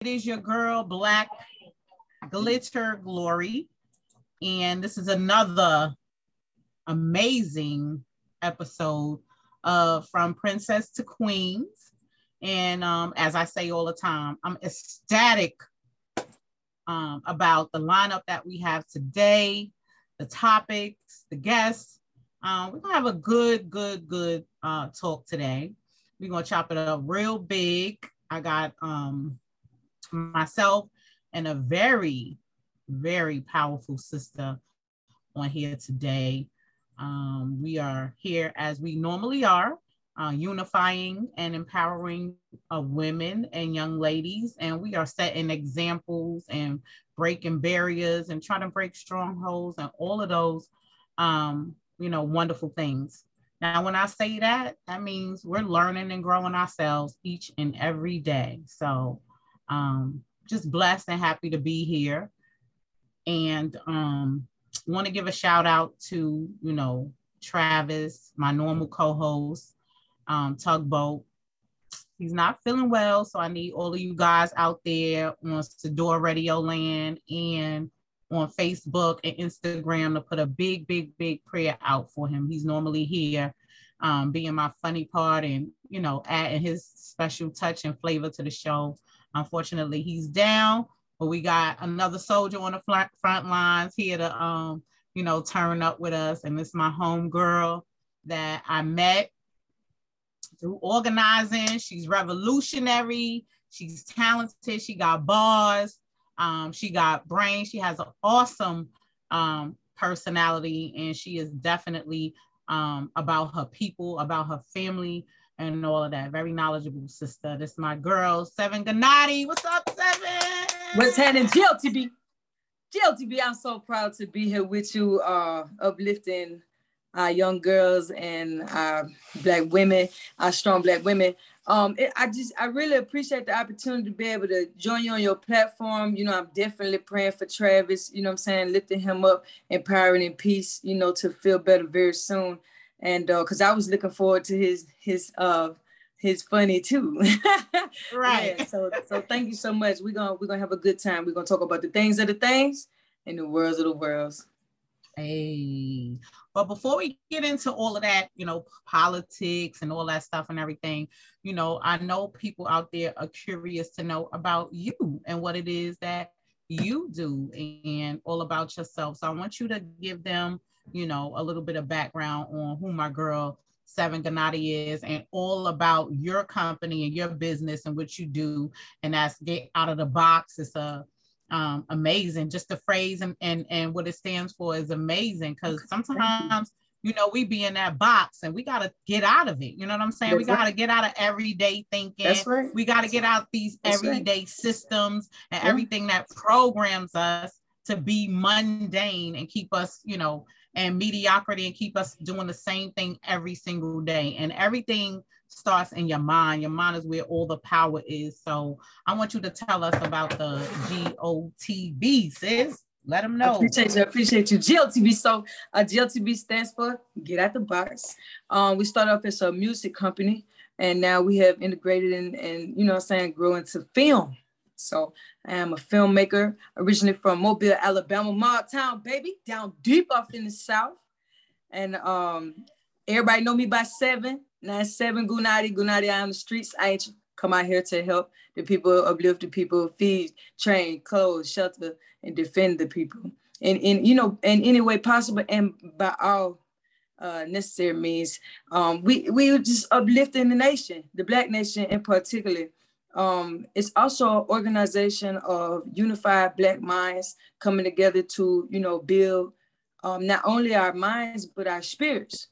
It is your girl, Black Glitter Glory. And this is another amazing episode of From Princess to Queens. And um, as I say all the time, I'm ecstatic um, about the lineup that we have today, the topics, the guests. Um, we're gonna have a good, good, good uh, talk today. We're gonna chop it up real big. I got um, myself and a very, very powerful sister on here today. Um, we are here as we normally are, uh, unifying and empowering uh, women and young ladies. And we are setting examples and breaking barriers and trying to break strongholds and all of those, um, you know, wonderful things. Now, when I say that, that means we're learning and growing ourselves each and every day. So, um, just blessed and happy to be here. And um, want to give a shout out to, you know, Travis, my normal co-host, um, Tugboat. He's not feeling well, so I need all of you guys out there on Sador Radio Land and on Facebook and Instagram to put a big, big, big prayer out for him. He's normally here, um, being my funny part and you know, adding his special touch and flavor to the show. Unfortunately, he's down, but we got another soldier on the front, lines here to, um, you know, turn up with us. And this is my home girl that I met through organizing. She's revolutionary. She's talented. She got bars. Um, she got brains. She has an awesome um, personality, and she is definitely um, about her people, about her family, and all of that. Very knowledgeable sister. This is my girl, Seven Gennady. What's up, Seven? What's happening, GLTB? GLTB, I'm so proud to be here with you, uh, uplifting our young girls and our black women, our strong black women. Um, it, I just, I really appreciate the opportunity to be able to join you on your platform. You know, I'm definitely praying for Travis, you know I'm saying, lifting him up, empowering in peace, you know, to feel better very soon and because uh, I was looking forward to his his uh his funny too. right. Yeah, so so thank you so much. We're gonna we're gonna have a good time. We're gonna talk about the things of the things and the worlds of the worlds. Hey, but before we get into all of that, you know, politics and all that stuff and everything, you know, I know people out there are curious to know about you and what it is that you do and all about yourself. So I want you to give them you know, a little bit of background on who my girl Seven Gennady is and all about your company and your business and what you do. And that's get out of the box. It's a um, amazing. Just the phrase and, and and what it stands for is amazing because sometimes you know we be in that box and we got to get out of it. You know what I'm saying? That's we got to right. get out of everyday thinking. That's right. We got to get out these That's everyday right. systems and yeah. everything that programs us to be mundane and keep us, you know, and mediocrity and keep us doing the same thing every single day. And everything starts in your mind. Your mind is where all the power is. So I want you to tell us about the GOTB, sis. Let them know. I appreciate you. I appreciate you. GLTB. So uh, GLTB stands for Get Out the Box. Um, we started off as a music company, and now we have integrated and, and you know, I'm saying, grow into film. So I am a filmmaker, originally from Mobile, Alabama, Mob Town, baby, down deep off in the South. And um, everybody know me by seven, nine seven Now seven Gennady, Gennady I on the streets. I ain't come out here to help the people, uplift the people, feed, train, clothe, shelter, and defend the people. And you know, in any way possible, and by all uh, necessary means, um, we we just uplifting the nation, the Black nation in particular. Um, it's also an organization of unified Black minds coming together to, you know, build um, not only our minds, but our spirits.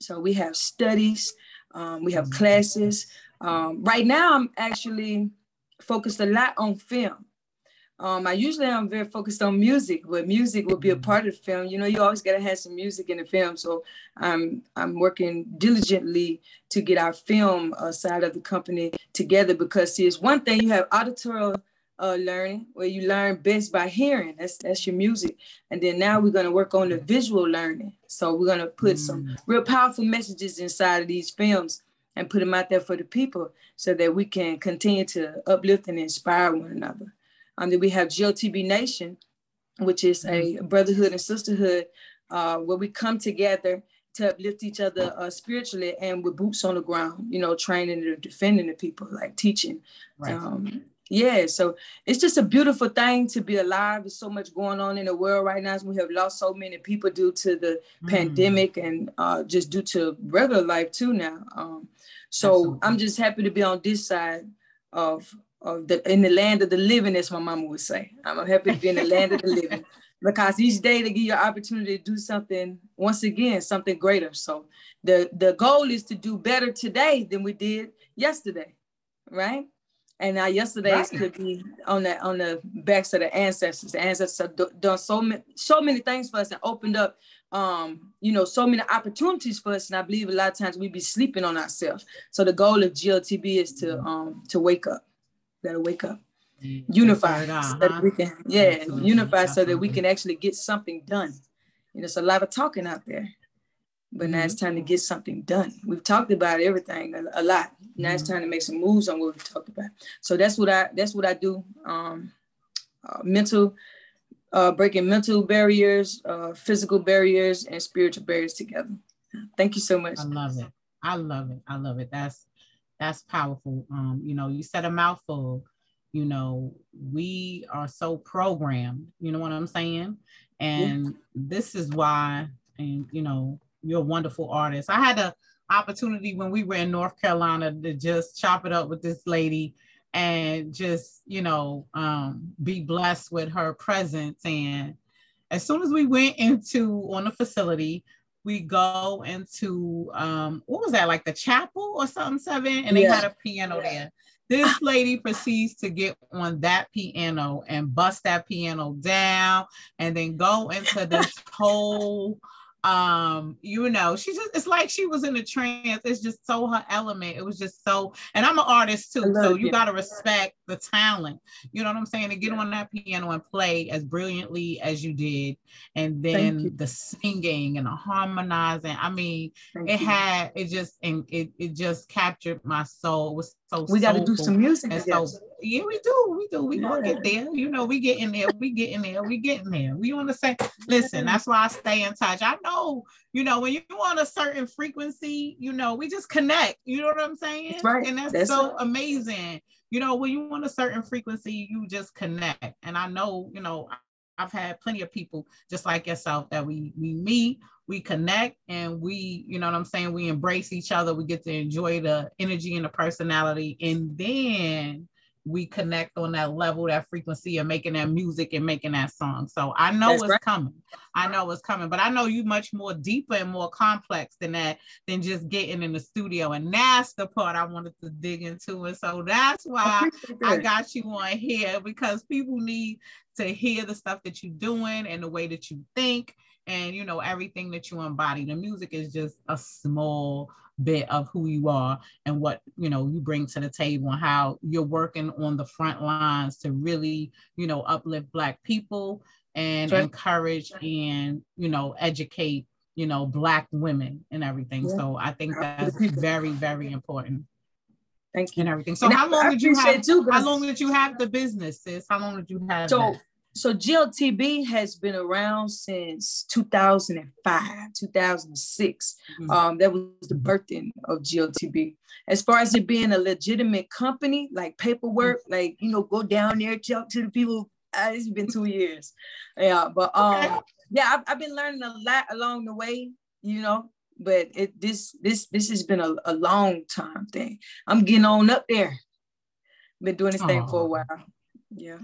So we have studies, um, we have classes. Um, right now, I'm actually focused a lot on film. Um, I usually I'm very focused on music, but music will be a part of the film. You know, you always gotta have some music in the film. So I'm I'm working diligently to get our film uh, side of the company together because see, it's one thing you have auditory uh, learning where you learn best by hearing. That's that's your music, and then now we're gonna work on the visual learning. So we're gonna put mm. some real powerful messages inside of these films and put them out there for the people so that we can continue to uplift and inspire one another. Um, then we have GOTB Nation, which is a mm-hmm. brotherhood and sisterhood uh, where we come together to uplift each other uh, spiritually and with boots on the ground, you know, training and defending the people, like teaching. Right. Um, yeah, so it's just a beautiful thing to be alive. There's so much going on in the world right now. We have lost so many people due to the mm. pandemic and uh, just due to regular life too now. Um, so Absolutely. I'm just happy to be on this side of of the in the land of the living, as my mama would say. I'm happy to be in the land of the living because each day they give you an opportunity to do something once again, something greater. So the the goal is to do better today than we did yesterday, right? And now yesterday's right. could be on the on the backs of the ancestors. The ancestors have done so many so many things for us and opened up um, you know, so many opportunities for us. And I believe a lot of times we be sleeping on ourselves. So the goal of GLTB is to um to wake up. Gotta wake up. Mm-hmm. Unify so that we can, yeah, Absolutely. unify Absolutely. so that we can actually get something done. You know, it's a lot of talking out there. But now it's time to get something done. We've talked about everything a, a lot. Now it's mm-hmm. time to make some moves on what we've talked about. So that's what I that's what I do. Um, uh, mental, uh, breaking mental barriers, uh, physical barriers, and spiritual barriers together. Thank you so much. I love it. I love it. I love it. That's that's powerful. Um, you know, you said a mouthful. You know, we are so programmed. You know what I'm saying? And yeah. this is why, and you know, you're a wonderful artist. I had the opportunity when we were in North Carolina to just chop it up with this lady and just, you know, um, be blessed with her presence. And as soon as we went into on the facility, we go into um, what was that like the chapel or something seven and they yeah. had a piano yeah. there this lady proceeds to get on that piano and bust that piano down and then go into this whole um you know she just it's like she was in a trance. It's just so her element. It was just so and i'm an artist too so you got to respect the talent. You know what i'm saying? To get on that piano and play as brilliantly as you did. And then the singing and the harmonizing. I mean Thank it you. had it just and it, it just captured my soul. It was so we got to do some music and so yeah, we do. We do. We gonna get there. You know, we get in there. We get in there. We get in there. We want to say, listen, mm-hmm. that's why I stay in touch. I know, you know, when you want a certain frequency, you know, we just connect. You know what I'm saying? Right. And that's, that's so right. amazing. You know, when you want a certain frequency, you just connect. And I know, you know, I've had plenty of people just like yourself that we we meet, we connect, and we, you know what I'm saying, we embrace each other. We get to enjoy the energy and the personality, and then we connect on that level, that frequency of making that music and making that song. So I know That's it's right. coming. I know it's coming, but I know you much more deeper and more complex than that, than just getting in the studio. And that's the part I wanted to dig into. And so that's why I got you on here because people need to hear the stuff that you're doing and the way that you think and you know everything that you embody the music is just a small bit of who you are and what you know you bring to the table and how you're working on the front lines to really you know uplift black people and sure. encourage and you know educate you know black women and everything yeah. so i think that's very very important Thank you. And everything. So and how long did you have? Too, how long did you have the business, sis? How long did you have? So that? So GLTB has been around since 2005, 2006. Mm-hmm. Um, that was the birthing of GLTB. As far as it being a legitimate company, like paperwork, mm-hmm. like you know, go down there, talk to the people. Uh, it's been two years. Yeah, but um, okay. yeah, I've, I've been learning a lot along the way. You know, but it this this this has been a, a long time thing. I'm getting on up there. Been doing this Aww. thing for a while. Yeah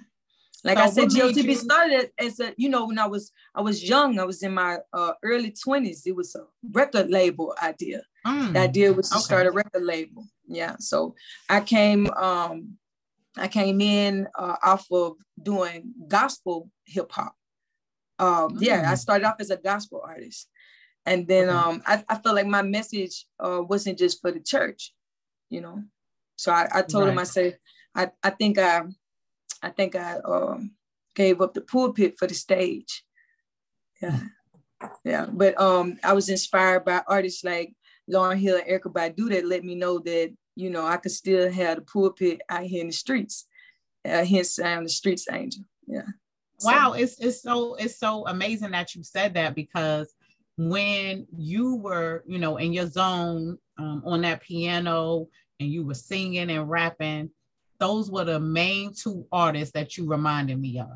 like I said, GLTB you- started as a, you know, when I was I was young, I was in my uh, early 20s. It was a record label idea. Mm, the idea was to okay. start a record label. Yeah. So I came um I came in uh, off of doing gospel hip hop. Um, mm. yeah, I mm. started off as a gospel artist. And then okay. um, I, I felt like my message uh, wasn't just for the church, you know. So I, I told right. him, I said, I, I think I I think I um, gave up the pulpit for the stage. Yeah, yeah. But um, I was inspired by artists like Lauryn Hill and Erykah Badu that let me know that, you know, I could still have the pulpit out here in the streets. Uh, hence I'm the streets angel. Yeah. Wow, so. it's it's so it's so amazing that you said that because when you were, you know, in your zone um, on that piano and you were singing and rapping, those were the main two artists that you reminded me of.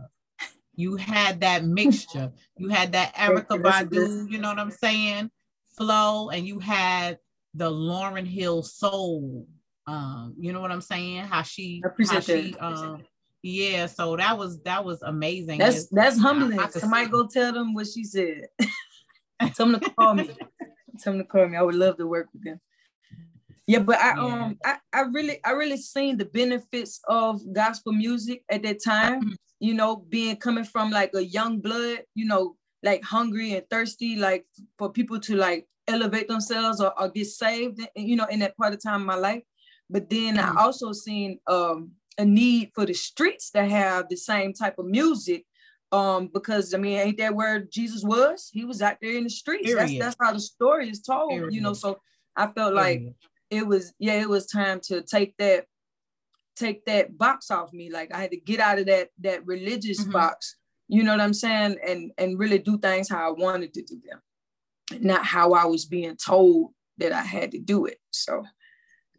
You had that mixture. You had that Erykah Badu, you know what I'm saying, flow, and you had the Lauryn Hill soul. Um, you know what I'm saying? How she, how she, um, yeah. So that was that was amazing. That's it's, that's humbling. I Somebody go tell them what she said. tell them to call me. Tell them to call me. I would love to work with them. Yeah, but I yeah. um I, I really I really seen the benefits of gospel music at that time. Mm-hmm. You know, being coming from like a young blood, you know, like hungry and thirsty, like for people to like elevate themselves or, or get saved, you know, in that part of time of my life. But then mm-hmm. I also seen um a need for the streets to have the same type of music um, because I mean, ain't that where Jesus was? He was out there in the streets. That's that's how the story is told, Period. you know. So I felt like it was, yeah, it was time to take that, take that box off me. Like I had to get out of that that religious mm-hmm. box, you know what I'm saying, and and really do things how I wanted to do them, not how I was being told that I had to do it. So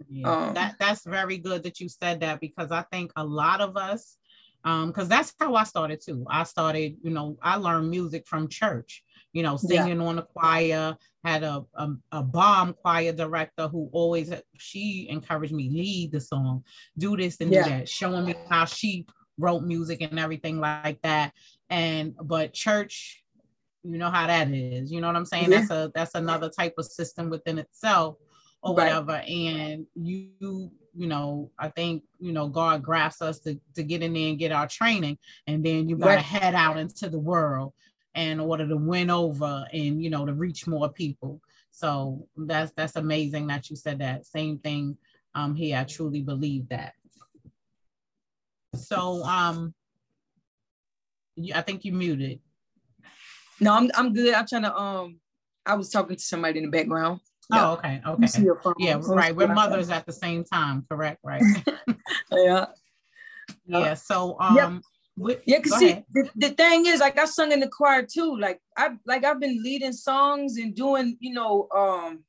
yeah, um, that that's very good that you said that because I think a lot of us um because that's how i started too i started you know i learned music from church you know singing yeah. on the choir had a, a, a bomb choir director who always she encouraged me lead the song do this and yeah. do that showing me how she wrote music and everything like that and but church you know how that is you know what i'm saying yeah. that's a that's another type of system within itself or right. whatever and you you know, I think, you know, God grasps us to, to get in there and get our training. And then you got to right. head out into the world in order to win over and, you know, to reach more people. So that's, that's amazing that you said that same thing um, here. I truly believe that. So um, I think you muted. No, I'm, I'm good. I'm trying to, um, I was talking to somebody in the background. Oh, okay, okay. Yeah, right. We're mothers at the same time, correct? Right. yeah. Yeah. So um yep. Yeah, cause see, the, the thing is, like I sung in the choir too. Like I like I've been leading songs and doing, you know, um,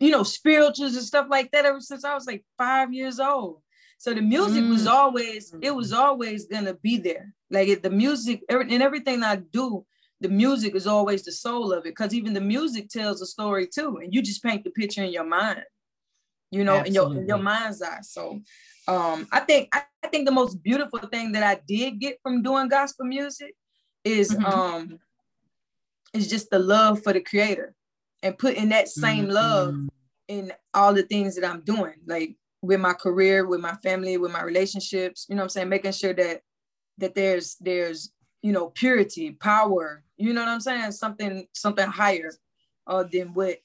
you know, spirituals and stuff like that ever since I was like five years old. So the music mm. was always, it was always gonna be there. Like it, the music, and everything I do the music is always the soul of it because even the music tells a story too and you just paint the picture in your mind you know in your, in your mind's eye so um i think I, I, think the most beautiful thing that i did get from doing gospel music is mm-hmm. um is just the love for the creator and putting that same mm-hmm. love in all the things that i'm doing like with my career with my family with my relationships you know what i'm saying making sure that that there's there's you know purity power you know what I'm saying? Something something higher uh, than what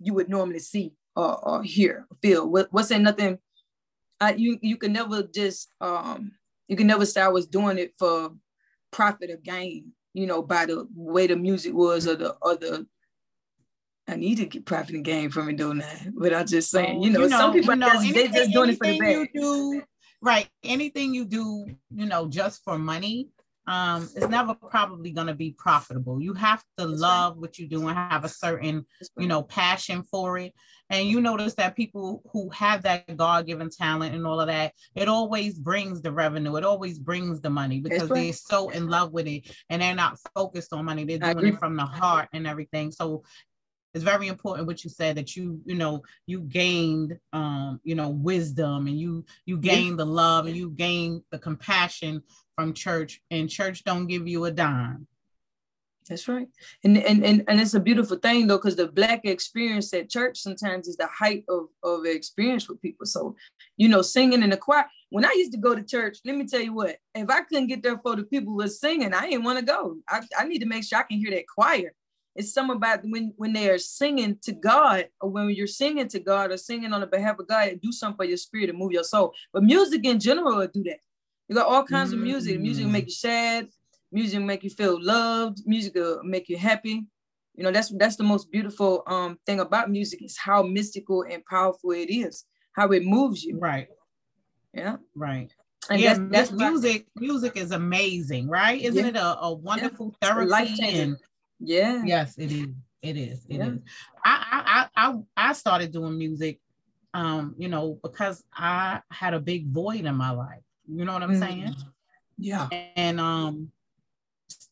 you would normally see or, or hear, feel. What, what's in nothing? I, you you can never just um you can never say I was doing it for profit or gain. You know, by the way the music was or the or the I need to get profit and gain from it doing that. But I'm just saying, you know, you know some people you know, just, they just doing it for the bag. Do, right. Anything you do, you know, just for money, um, it's never probably going to be profitable. You have to That's love right. what you do and have a certain, you know, passion for it. And you notice that people who have that God given talent and all of that, it always brings the revenue. It always brings the money because right. they're so in love with it and they're not focused on money. They're doing it from the heart and everything. So it's very important what you said that you you know you gained um you know wisdom and you you gained the love and you gained the compassion from church and church don't give you a dime. That's right. And and and, and it's a beautiful thing though because the black experience at church sometimes is the height of of experience with people. So you know singing in the choir when i used to go to church let me tell you what if i couldn't get there for the people were singing i didn't want to go. I, I need to make sure i can hear that choir. It's something about when when they are singing to God or when you're singing to God or singing on the behalf of God, do something for your spirit and move your soul. But music in general will do that. You got all kinds mm-hmm. of music. Music will make you sad. Music will make you feel loved. Music will make you happy. You know, that's that's the most beautiful um thing about music is how mystical and powerful it is, how it moves you. Right. Yeah. Right. And yeah, that's, that's music. Music is amazing, right? Isn't yeah. it a, a wonderful yeah. therapy? And yeah. Yes, it is. It is. It yeah. is. I, I I I started doing music, um, you know, because I had a big void in my life. You know what I'm mm. saying? Yeah. And um,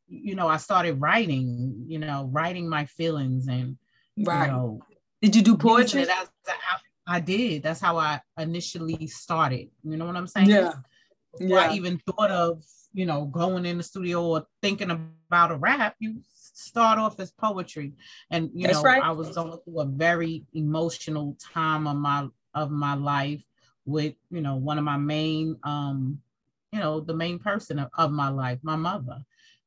you know, I started writing, you know, writing my feelings and right. you know, did you do poetry? As, I did. That's how I initially started. You know what I'm saying? Yeah. Before yeah. I even thought of, you know, going in the studio or thinking about a rap, you start off as poetry. And you That's know, right. I was going through a very emotional time of my of my life with, you know, one of my main um, you know, the main person of, of my life, my mother.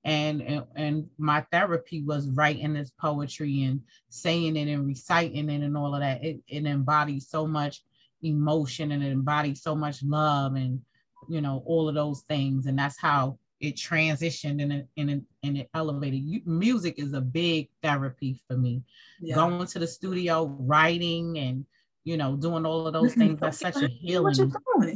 And, and and my therapy was writing this poetry and saying it and reciting it and all of that. It, it embodies so much emotion and it embodies so much love and you know all of those things. And that's how it transitioned and it, and it, and it elevated. Music is a big therapy for me. Yeah. going to the studio writing and you know doing all of those things that's such a healing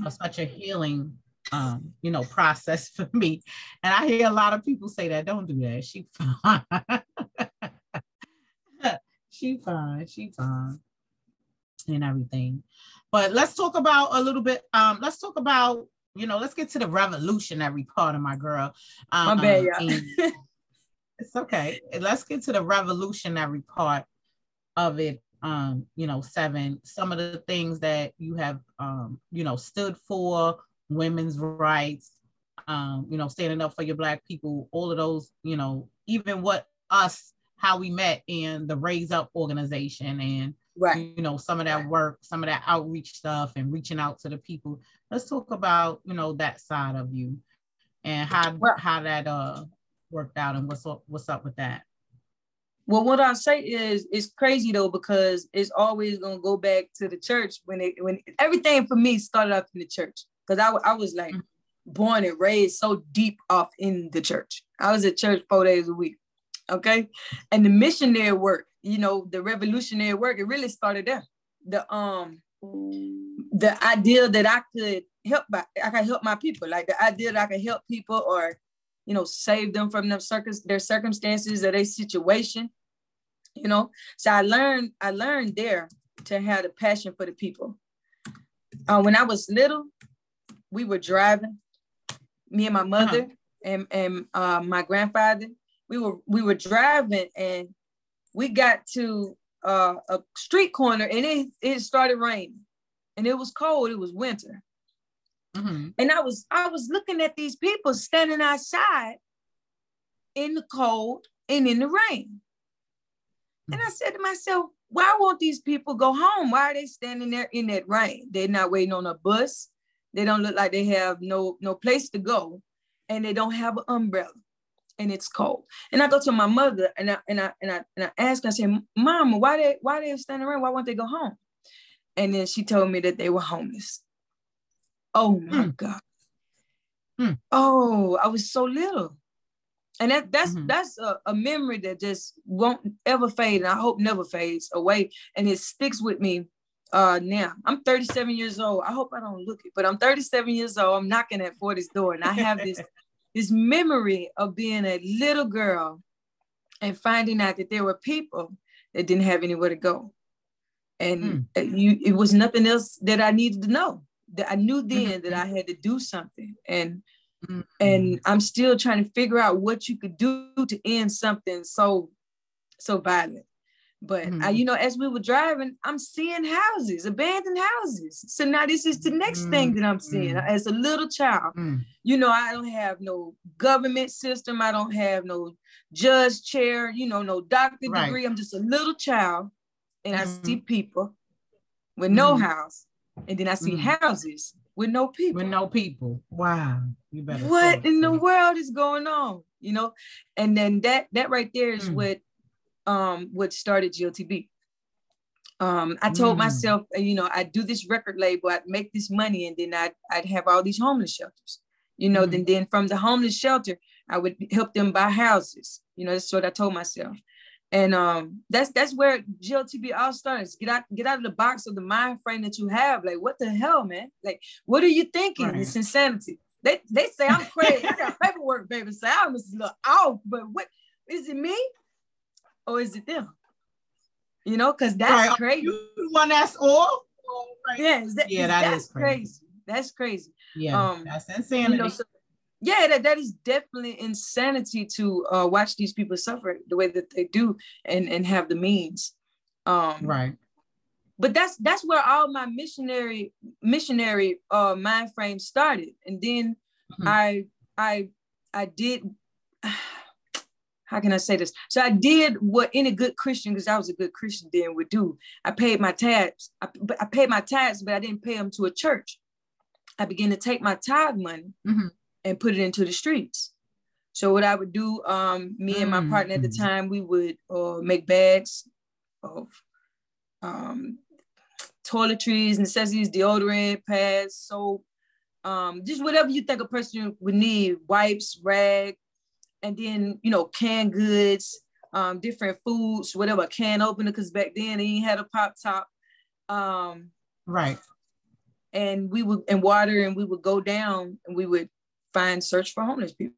such a healing um, you know, process for me. And I hear a lot of people say that, don't do that. She fine. she fine. She fine. And everything. But let's talk about a little bit. Um, let's talk about, you know, let's get to the revolutionary part of my girl. Um, my bad, yeah. it's okay. Let's get to the revolutionary part of it um, you know, seven, some of the things that you have, um, you know, stood for women's rights, um, you know, standing up for your black people, all of those, you know, even what us, how we met in the Raise Up organization and right. you know, some of that work, some of that outreach stuff and reaching out to the people. Let's talk about, you know, that side of you and how well, how that uh worked out and what's up what's up with that. Well, what I say is it's crazy though because it's always gonna go back to the church when it when everything for me started off in the church because I, I was like mm-hmm. born and raised so deep off in the church. I was at church four days a week. Okay. And the missionary work, you know, the revolutionary work, it really started there. The um the idea that I could help by, I could help my people, like the idea that I could help people or you know save them from their circus their circumstances or their situation. You know, so I learned I learned there to have a passion for the people. Uh, when I was little, we were driving, me and my uh-huh. mother uh-huh. and, and uh, my grandfather, we were we were driving and we got to uh, a street corner and it, it started raining and it was cold, it was winter. Mm-hmm. And I was I was looking at these people standing outside in the cold and in the rain. And I said to myself, why won't these people go home? Why are they standing there in that rain? They're not waiting on a bus. They don't look like they have no no place to go, and they don't have an umbrella, and it's cold. And I go to my mother and I and I and I and I ask her, I say, Mama, why they why they standing around? Why won't they go home? And then she told me that they were homeless. Oh my mm. God. Mm. Oh, I was so little. And that that's mm-hmm. that's a, a, memory that just won't ever fade. And I hope never fades away. And it sticks with me uh now i'm 37 years old i hope i don't look it but i'm 37 years old i'm knocking at 40's door and i have this this memory of being a little girl and finding out that there were people that didn't have anywhere to go and mm. you it was nothing else that i needed to know that i knew then mm-hmm. that i had to do something and mm-hmm. and i'm still trying to figure out what you could do to end something so so violent but mm-hmm. I, you know, as we were driving, I'm seeing houses, abandoned houses. So now this is the next mm-hmm. thing that I'm seeing. Mm-hmm. As a little child, mm. you know, I don't have no government system. I don't have no judge chair. You know, no doctor right. degree. I'm just a little child, and I see mm-hmm. people with no mm-hmm. house, and then I see mm-hmm. houses with no people. With no people. Wow. You better. What in the world is going on? You know, and then that that right there is mm. what um, what started GLTB. Um, I told mm. myself, uh, you know, I'd do this record label, I'd make this money, and then I'd, I'd have all these homeless shelters. You know, mm. then then from the homeless shelter, I would help them buy houses. You know, that's what I told myself. And um, that's that's where GLTB all starts. Get out, get out of the box of the mind frame that you have. Like, what the hell, man? Like, what are you thinking? Right. It's insanity. They they say I'm crazy. I got paperwork, baby. Say I'm just a little off, but what is it me or is it them? You know, because that's right. crazy. You one that's off. Right. Yeah, that, yeah, that that's crazy. crazy. That's crazy. Yeah, um, that's insanity. You know, so, yeah, that, that is definitely insanity to uh, watch these people suffer the way that they do and and have the means. Um, right. But that's that's where all my missionary missionary uh, mind frame started, and then mm-hmm. I I I did. How can I say this? So I did what any good Christian, because I was a good Christian then, would do. I paid my tithes. I, I paid my tithes, but I didn't pay them to a church. I began to take my tithe money mm-hmm and put it into the streets. So what I would do, um, me and my mm-hmm. partner at the time, we would uh, make bags of um, toiletries, necessities, deodorant, pads, soap, um, just whatever you think a person would need, wipes, rag, and then you know canned goods, um, different foods, whatever can opener, because back then they had a pop top. Um, right. And we would and water, and we would go down, and we would find search for homeless people.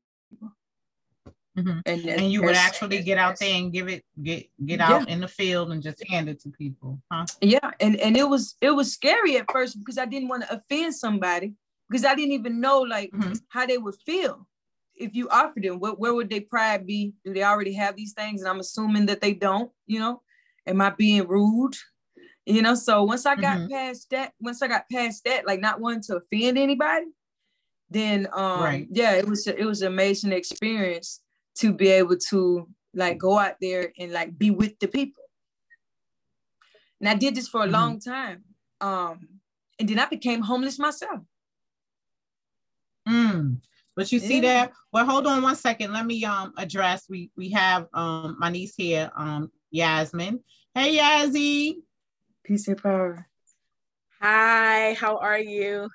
Mm-hmm. And, and you would actually get out there and give it get get out yeah. in the field and just hand it to people, huh? Yeah, and and it was it was scary at first because I didn't want to offend somebody because I didn't even know like mm-hmm. how they would feel if you offered them. Where, where would their pride be? Do they already have these things? And I'm assuming that they don't. You know, am I being rude? You know, so once I got mm-hmm. past that, once I got past that, like not wanting to offend anybody, then um right. yeah it was it was an amazing experience to be able to like go out there and like be with the people and i did this for a mm-hmm. long time um and then i became homeless myself mm. but you see yeah. that well hold on one second let me um address we we have um my niece here um yasmin hey yazzie peace and power hi how are you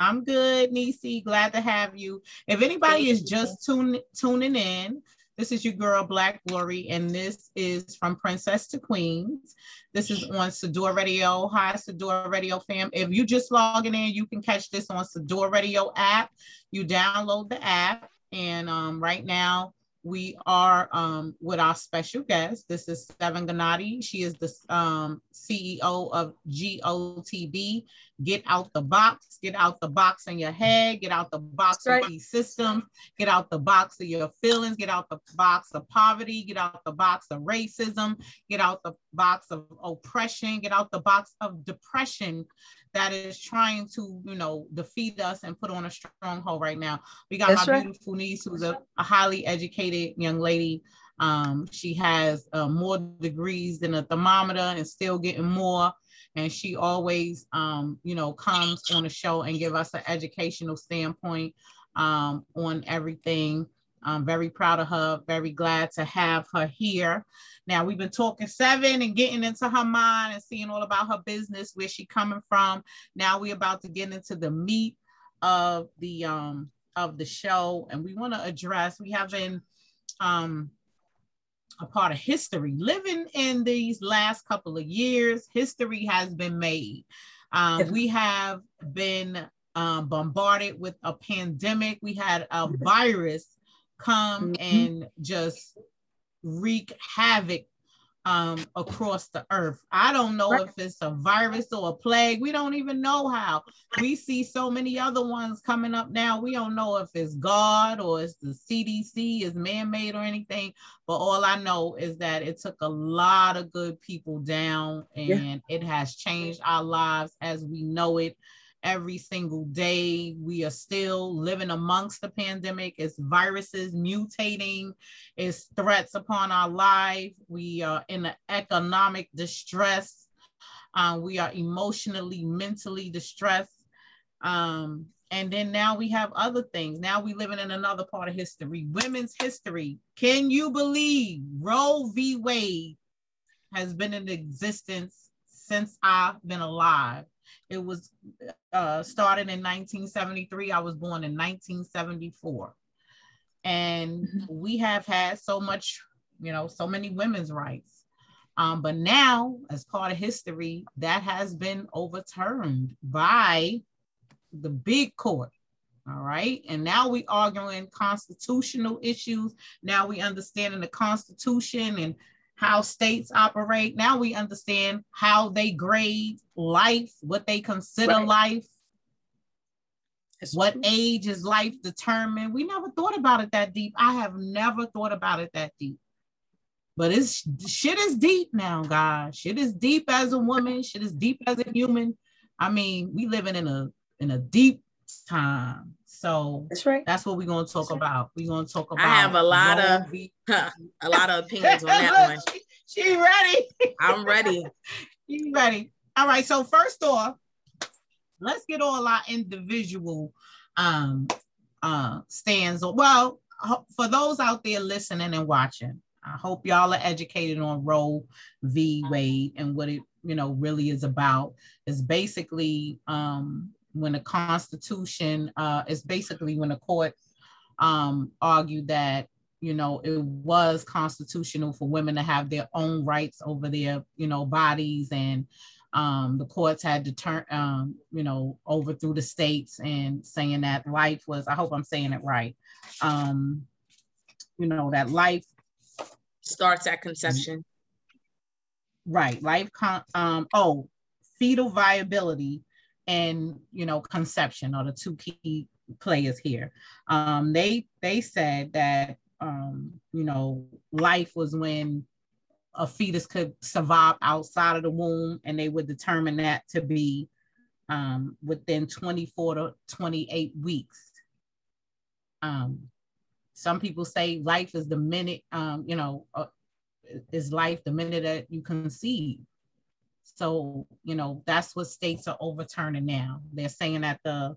I'm good, Nisi. Glad to have you. If anybody is just tune, tuning in, this is your girl, Black Glory, and this is from Princess to Queens. This is on Sador Radio. Hi, Sador Radio fam. If you just logging in, you can catch this on Sador Radio app. You download the app, and um, right now we are um, with our special guest. This is Seven Gennady. She is the um, CEO of GOTB. Get out the box. Get out the box in your head. Get out the box right. of these systems. Get out the box of your feelings. Get out the box of poverty. Get out the box of racism. Get out the box of oppression. Get out the box of depression that is trying to, you know, defeat us and put on a stronghold right now. We got That's my right. beautiful niece who's a, a, highly educated young lady. Um, she has uh, more degrees than a thermometer and still getting more. And she always, um, you know, comes on the show and give us an educational standpoint um, on everything. I'm very proud of her, very glad to have her here. Now we've been talking seven and getting into her mind and seeing all about her business, where she coming from. Now we're about to get into the meat of the um of the show, and we want to address. We have been um a part of history. Living in these last couple of years, history has been made. Um, we have been um, bombarded with a pandemic. We had a virus come mm-hmm. and just wreak havoc um, across the earth. I don't know if it's a virus or a plague. We don't even know how. We see so many other ones coming up now. We don't know if it's God or it's the CDC, is man made or anything. But all I know is that it took a lot of good people down and yeah. it has changed our lives as we know it every single day. We are still living amongst the pandemic. It's viruses mutating, it's threats upon our life. We are in an economic distress. Uh, we are emotionally, mentally distressed. Um, and then now we have other things. Now we're living in another part of history, women's history. Can you believe Roe v. Wade has been in existence since I've been alive? It was uh, started in 1973. I was born in 1974. And mm-hmm. we have had so much you know, so many women's rights. Um, but now, as part of history, that has been overturned by the big court. All right. And now we arguing constitutional issues. Now we understanding the Constitution and how states operate. Now we understand how they grade life, what they consider right. life, That's what true. age is life determined. We never thought about it that deep. I have never thought about it that deep. But it's shit is deep now, guys. Shit is deep as a woman. Shit is deep as a human. I mean, we living in a in a deep time. So that's right. That's what we're gonna talk about. We're gonna talk about. I have a lot of huh, a lot of opinions on that one. She, she ready. I'm ready. you ready? All right. So first off, let's get all our individual um uh stands. Well, for those out there listening and watching, I hope y'all are educated on Roe v. Wade and what it you know really is about. It's basically um when the Constitution uh, is basically when the court um, argued that you know it was constitutional for women to have their own rights over their you know bodies and um, the courts had to turn um, you know over overthrew the states and saying that life was i hope i'm saying it right um, you know that life starts at conception. Right. Life con- um, oh fetal viability and you know conception are the two key players here. Um, they they said that um, you know life was when a fetus could survive outside of the womb, and they would determine that to be um, within 24 to 28 weeks. Um, some people say life is the minute, um, you know, uh, is life the minute that you conceive. So, you know, that's what states are overturning now. They're saying that the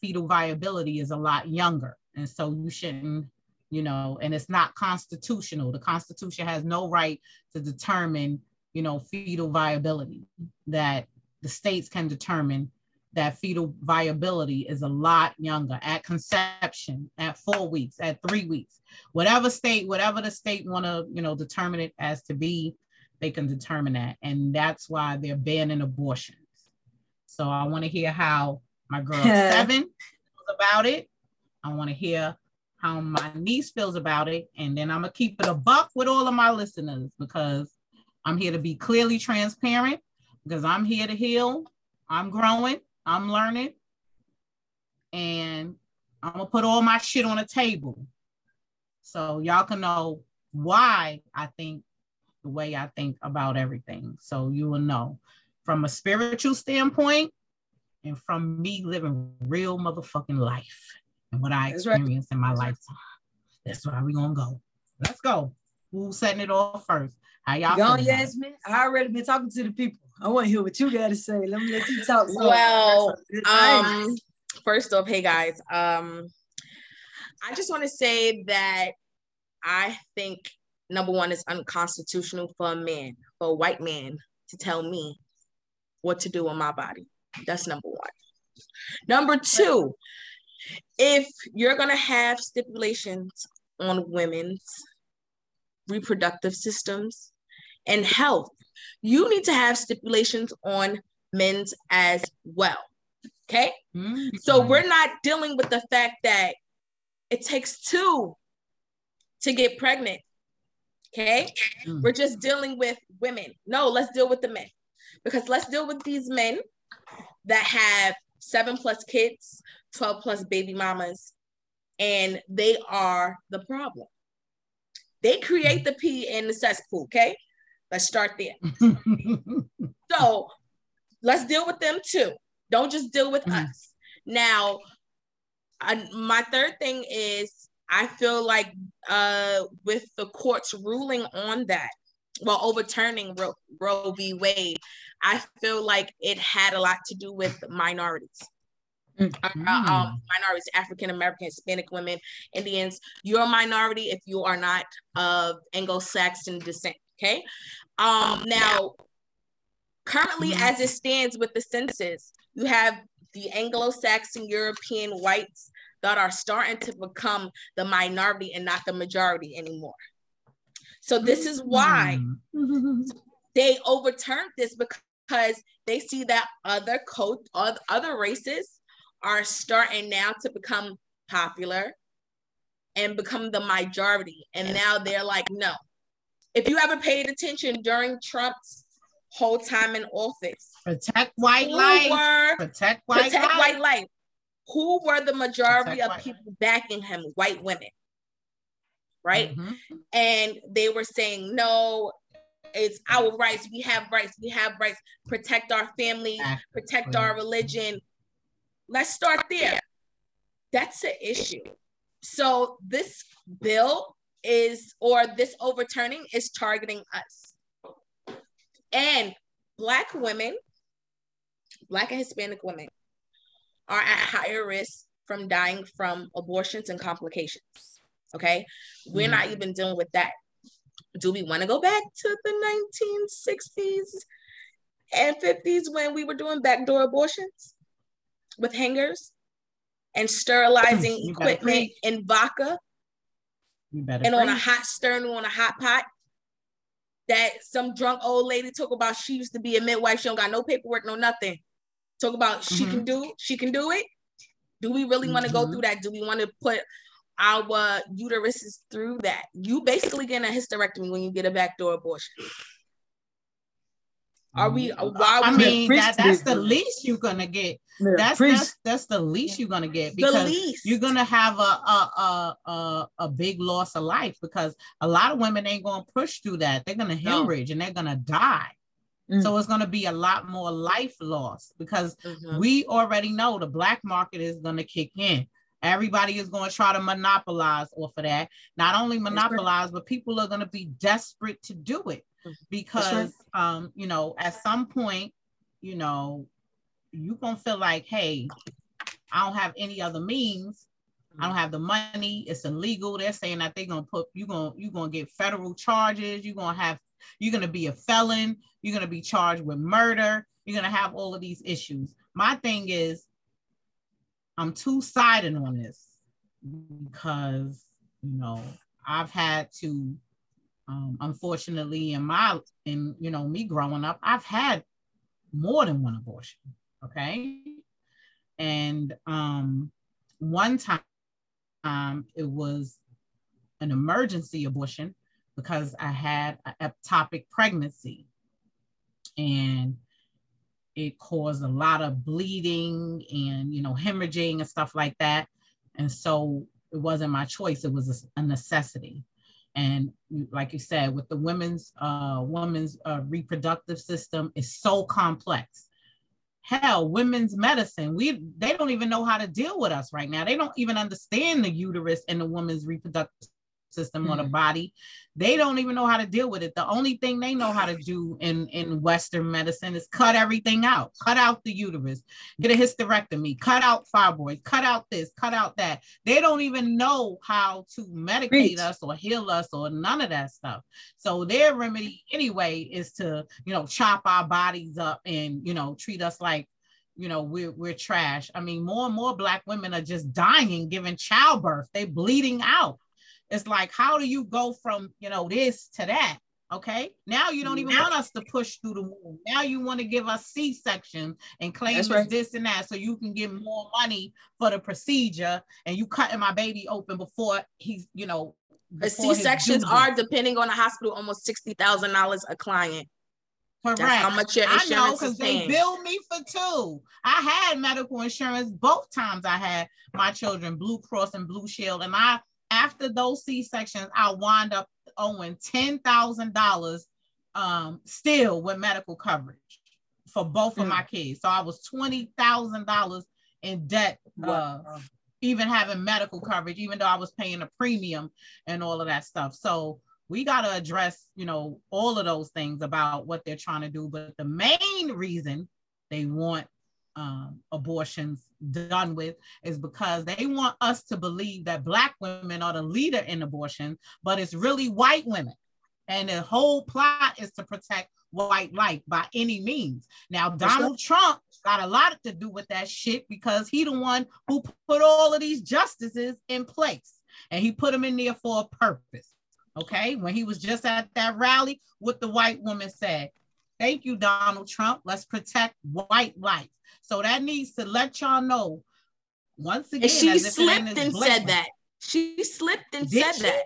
fetal viability is a lot younger. And so you shouldn't, you know, and it's not constitutional. The Constitution has no right to determine, you know, fetal viability, that the states can determine that fetal viability is a lot younger at conception, at four weeks, at three weeks, whatever state, whatever the state want to, you know, determine it as to be, they can determine that. And that's why they're banning abortions. So I want to hear how my girl Seven feels about it. I want to hear how my niece feels about it. And then I'm going to keep it a buck with all of my listeners because I'm here to be clearly transparent because I'm here to heal. I'm growing, I'm learning. And I'm going to put all my shit on the table so y'all can know why I think the way I think about everything. So you will know from a spiritual standpoint and from me living real motherfucking life and what I experienced right. in my lifetime. That's why we're gonna go. Let's go. Who's setting it off first? How y'all Gone, Yasmin. I already been talking to the people. I want to hear what you got to say. Let me let you talk. So well, um, first off, hey guys. Um, I just want to say that I think number one, is unconstitutional for a man, for a white man to tell me what to do with my body. That's number one. Number two, if you're going to have stipulations on women's reproductive systems and health, you need to have stipulations on men's as well. Okay. Mm-hmm. So we're not dealing with the fact that it takes two to get pregnant Okay. Mm. We're just dealing with women. No, let's deal with the men. Because let's deal with these men that have seven plus kids, 12 plus baby mamas, and they are the problem. They create the pee in the cesspool. Okay. Let's start there. so let's deal with them too. Don't just deal with mm. us. Now, I, my third thing is I feel like uh, with the court's ruling on that, well, overturning Roe, Roe v. Wade, I feel like it had a lot to do with minorities. Mm-hmm. Uh, um, minorities, African American, Hispanic women, Indians. You're a minority if you are not of Anglo-Saxon descent. Okay. Um, now, currently, mm-hmm. as it stands with the census, you have the Anglo-Saxon European whites that are starting to become the minority and not the majority anymore. So this is why mm-hmm. they overturned this because they see that other coat other races are starting now to become popular and become the majority. And now they're like, no. If you ever paid attention during Trump's whole time in office, protect white life. Were, protect white protect life. white life. Who were the majority of people backing him? White women. Right? Mm-hmm. And they were saying, no, it's our rights. We have rights. We have rights. Protect our family, protect our religion. Let's start there. That's the issue. So this bill is, or this overturning is targeting us. And Black women, Black and Hispanic women, are at higher risk from dying from abortions and complications. Okay. We're mm-hmm. not even dealing with that. Do we want to go back to the 1960s and 50s when we were doing backdoor abortions with hangers? and sterilizing equipment in vodka and on a hot stern on a hot pot that some drunk old lady talk about she used to be a midwife she don't got no paperwork no nothing talk about mm-hmm. she can do she can do it do we really mm-hmm. want to go through that do we want to put our uteruses through that you basically getting a hysterectomy when you get a backdoor abortion are we? Mm-hmm. Why? I mean, that, that's the least you're gonna get. Yeah, that's, that's that's the least you're gonna get because you're gonna have a a, a a a big loss of life because a lot of women ain't gonna push through that. They're gonna hemorrhage no. and they're gonna die. Mm-hmm. So it's going to be a lot more life loss because mm-hmm. we already know the black market is going to kick in. Everybody is going to try to monopolize off of that. Not only monopolize, but people are going to be desperate to do it because right. um, you know, at some point, you know, you're gonna feel like, hey, I don't have any other means. I don't have the money. It's illegal. They're saying that they're gonna put you gonna you're gonna get federal charges. You're gonna have you're gonna be a felon. You're gonna be charged with murder. You're gonna have all of these issues. My thing is, I'm two sided on this because you know I've had to um, unfortunately, in my in you know me growing up, I've had more than one abortion. Okay, and um, one time um, it was an emergency abortion because I had an ectopic pregnancy, and it caused a lot of bleeding and you know hemorrhaging and stuff like that, and so it wasn't my choice; it was a, necessity. And like you said, with the women's uh, women's uh, reproductive system is so complex. Hell, women's medicine, we they don't even know how to deal with us right now. They don't even understand the uterus and the woman's reproductive system mm-hmm. on the body. They don't even know how to deal with it. The only thing they know how to do in, in Western medicine is cut everything out, cut out the uterus, get a hysterectomy, cut out fibroids, cut out this, cut out that. They don't even know how to medicate Preach. us or heal us or none of that stuff. So their remedy anyway is to, you know, chop our bodies up and, you know, treat us like you know we're we're trash i mean more and more black women are just dying giving childbirth they bleeding out it's like, how do you go from, you know, this to that? Okay. Now you don't even want us to push through the womb. Now you want to give us C section and claim right. this and that so you can get more money for the procedure and you cutting my baby open before he's, you know. The C sections are depending on the hospital almost sixty thousand dollars a client. Correct. That's how much your insurance I know because they billed me for two. I had medical insurance both times. I had my children Blue Cross and Blue Shield, and I after those C sections, I wind up owing ten thousand dollars um, still with medical coverage for both mm. of my kids. So I was twenty thousand dollars in debt, uh, even having medical coverage, even though I was paying a premium and all of that stuff. So we got to address, you know, all of those things about what they're trying to do. But the main reason they want um, abortions done with is because they want us to believe that black women are the leader in abortion, but it's really white women. And the whole plot is to protect white life by any means. Now, Donald Trump got a lot to do with that shit because he the one who put all of these justices in place and he put them in there for a purpose. Okay, when he was just at that rally, what the white woman said. Thank you, Donald Trump. Let's protect white life. So that needs to let y'all know once again. And she slipped and said that. She slipped and Did said she? that.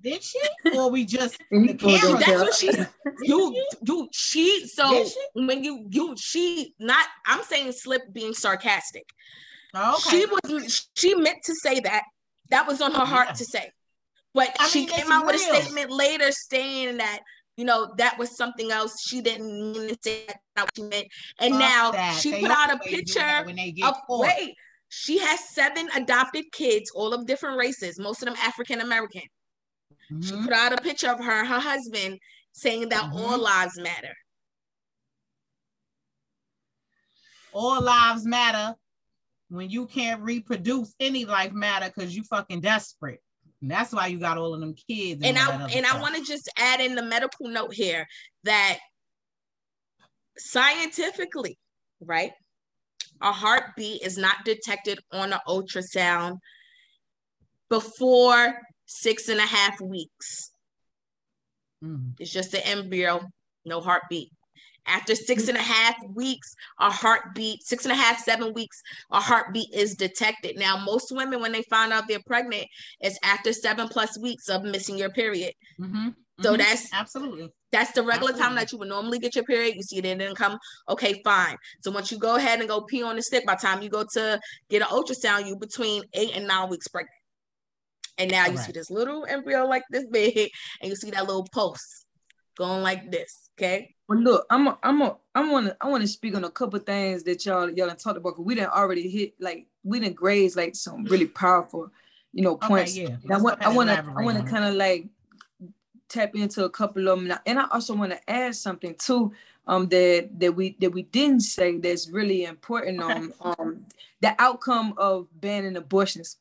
Did she? Or we just the camera? That's what she you you she so she? when you you she not I'm saying slip being sarcastic. Oh, okay. She was she meant to say that. That was on her heart yeah. to say. But I she mean, came out real. with a statement later saying that you know that was something else. She didn't mean to say that she meant. And now that. she they put out a picture of wait. She has seven adopted kids, all of different races, most of them African American. Mm-hmm. She put out a picture of her and her husband saying that mm-hmm. all lives matter. All lives matter when you can't reproduce any life matter because you fucking desperate. And that's why you got all of them kids. And, and I and stuff. I want to just add in the medical note here that scientifically, right? A heartbeat is not detected on an ultrasound before six and a half weeks. Mm. It's just an embryo, no heartbeat. After six and a half weeks, a heartbeat, six and a half, seven weeks, a heartbeat is detected. Now, most women, when they find out they're pregnant, it's after seven plus weeks of missing your period. Mm-hmm. So mm-hmm. that's absolutely that's the regular absolutely. time that you would normally get your period. You see it didn't come. Okay, fine. So once you go ahead and go pee on the stick, by the time you go to get an ultrasound, you between eight and nine weeks pregnant. And now you see this little embryo like this big, and you see that little pulse going like this. Okay. Well, look, I'm a, I'm a, I want to I want to speak on a couple things that y'all y'all done talked about. Cause we didn't already hit like we didn't graze like some really powerful, you know, points. Okay, yeah. I want I want to I want to kind of like tap into a couple of them, and I also want to add something too. Um, that that we that we didn't say that's really important. Um, um, the outcome of banning abortions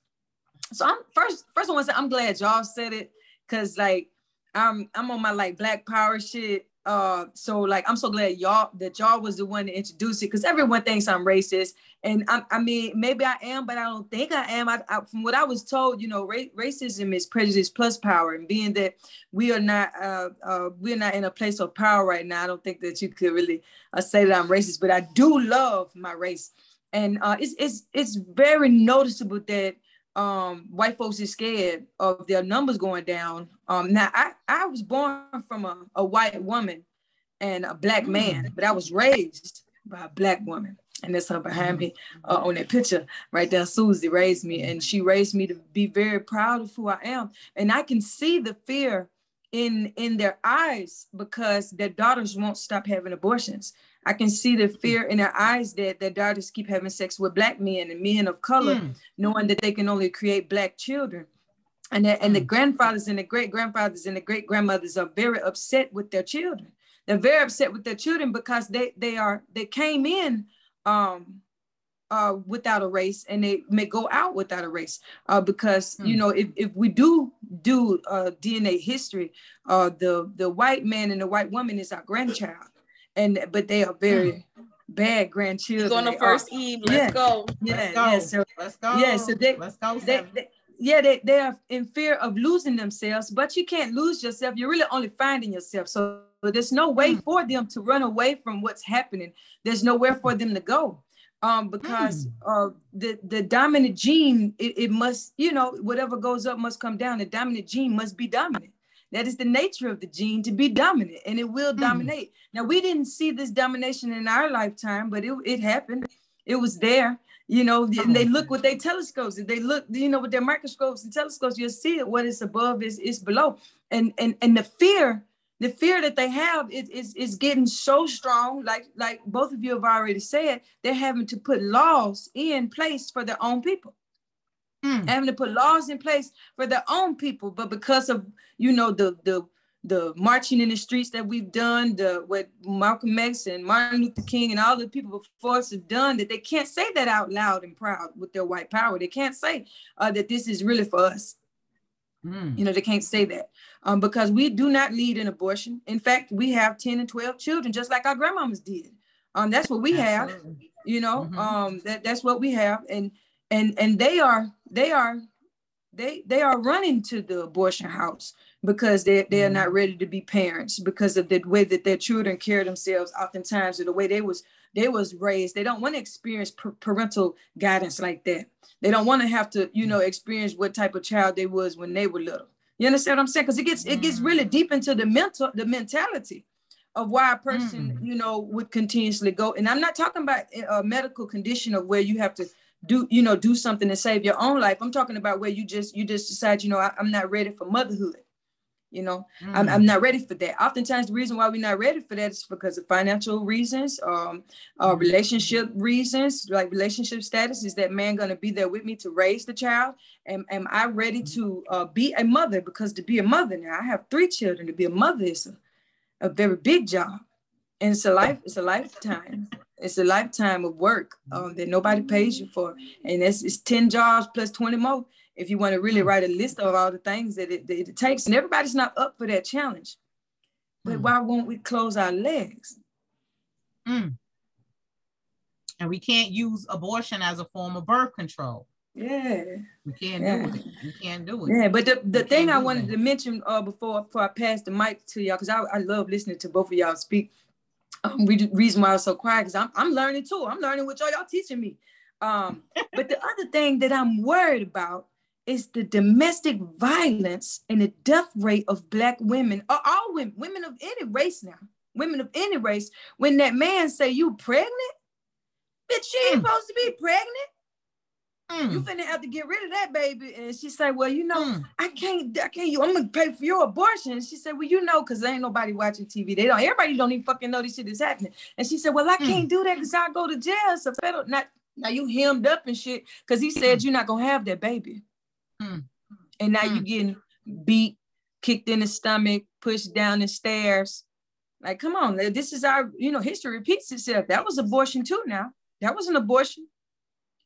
so I'm first first I want to say I'm glad y'all said it because like I'm I'm on my like black power shit. Uh, so like I'm so glad y'all that y'all was the one to introduce it because everyone thinks I'm racist, and I, I mean maybe I am, but I don't think I am. I, I from what I was told, you know, ra- racism is prejudice plus power, and being that we are not uh, uh we're not in a place of power right now, I don't think that you could really uh, say that I'm racist, but I do love my race, and uh, it's it's it's very noticeable that um, white folks is scared of their numbers going down. Um, now, I, I was born from a, a white woman and a black man, mm. but I was raised by a black woman. And that's her behind me uh, on that picture right there. Susie raised me, and she raised me to be very proud of who I am. And I can see the fear in in their eyes because their daughters won't stop having abortions. I can see the fear in their eyes that their daughters keep having sex with black men and men of color, mm. knowing that they can only create black children. And, and the hmm. grandfathers and the great grandfathers and the great grandmothers are very upset with their children. They're very upset with their children because they they are they came in um, uh, without a race and they may go out without a race uh, because mm. you know if, if we do do uh, DNA history, uh, the the white man and the white woman is our grandchild and but they are very mm. bad grandchildren. on the first are. eve. Let's yeah. go. Yeah, Let's go. yeah. So let's go. Yeah, so they, Let's go. They, they, yeah, they, they are in fear of losing themselves, but you can't lose yourself. You're really only finding yourself. So there's no way mm. for them to run away from what's happening. There's nowhere for them to go. Um, because mm. uh, the the dominant gene, it, it must, you know, whatever goes up must come down. The dominant gene must be dominant. That is the nature of the gene to be dominant, and it will mm. dominate. Now, we didn't see this domination in our lifetime, but it, it happened. It was there, you know. And they look with their telescopes. And they look, you know, with their microscopes and telescopes. You'll see it. What is above is is below, and and and the fear, the fear that they have is is is getting so strong. Like like both of you have already said, they're having to put laws in place for their own people mm. having to put laws in place for their own people. But because of you know the the the marching in the streets that we've done, the what Malcolm X and Martin Luther King and all the people before us have done, that they can't say that out loud and proud with their white power. They can't say uh, that this is really for us. Mm. You know, they can't say that um, because we do not lead in abortion. In fact, we have 10 and 12 children, just like our grandmamas did. Um, that's what we Absolutely. have, you know, mm-hmm. um, that, that's what we have. And and and they are they are they they are running to the abortion house because they they are not mm-hmm. ready to be parents because of the way that their children care themselves oftentimes or the way they was they was raised they don't want to experience parental guidance like that. They don't want to have to you know experience what type of child they was when they were little. You understand what i'm saying? Because it gets it gets really mm-hmm. deep into the mental the mentality of why a person mm. you know would continuously go. And i'm not talking about a medical condition of where you have to do you know do something to save your own life. I'm talking about where you just you just decide you know I, i'm not ready for motherhood you know? Mm. I'm, I'm not ready for that. Oftentimes the reason why we're not ready for that is because of financial reasons um uh, mm. relationship reasons like relationship status. Is that man going to be there with me to raise the child? Am, am i ready mm. to uh, be a mother? Because to be a mother now i have three children. To be a mother is a, a very big job. And it's a life it's a lifetime. It's a lifetime of work um, that nobody pays you for. And it's, it's 10 jobs plus 20 more if you want to really write a list of all the things that it, that it takes. And everybody's not up for that challenge. But mm. why won't we close our legs? Mm. And we can't use abortion as a form of birth control. Yeah. We can't yeah. do it. We can't do it. Yeah, but the, the thing I wanted that. to mention uh, before before I pass the mic to y'all, because I, I love listening to both of y'all speak. Um, reason why I was so quiet, because I'm, I'm learning too. I'm learning what y'all, y'all teaching me. Um, but the other thing that I'm worried about is the domestic violence and the death rate of black women, or all women, women of any race now, women of any race, when that man say you pregnant, bitch, she ain't mm. supposed to be pregnant. Mm. You finna have to get rid of that baby. And she said, Well, you know, mm. I can't, I can't, You, I'm gonna pay for your abortion. And she said, Well, you know, because ain't nobody watching TV. They don't, everybody don't even fucking know this shit is happening. And she said, Well, I mm. can't do that because I go to jail. So federal, not now you hemmed up and shit. Cause he said you're not gonna have that baby. Mm. And now mm. you're getting beat, kicked in the stomach, pushed down the stairs. Like, come on, this is our, you know, history repeats itself. That was abortion too now. That was an abortion.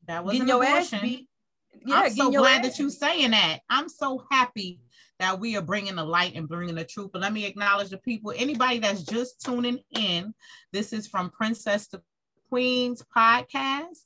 That was getting your abortion. ass beat. Yeah, I'm so glad that you're saying that. I'm so happy that we are bringing the light and bringing the truth. But let me acknowledge the people. Anybody that's just tuning in, this is from Princess to Queens podcast.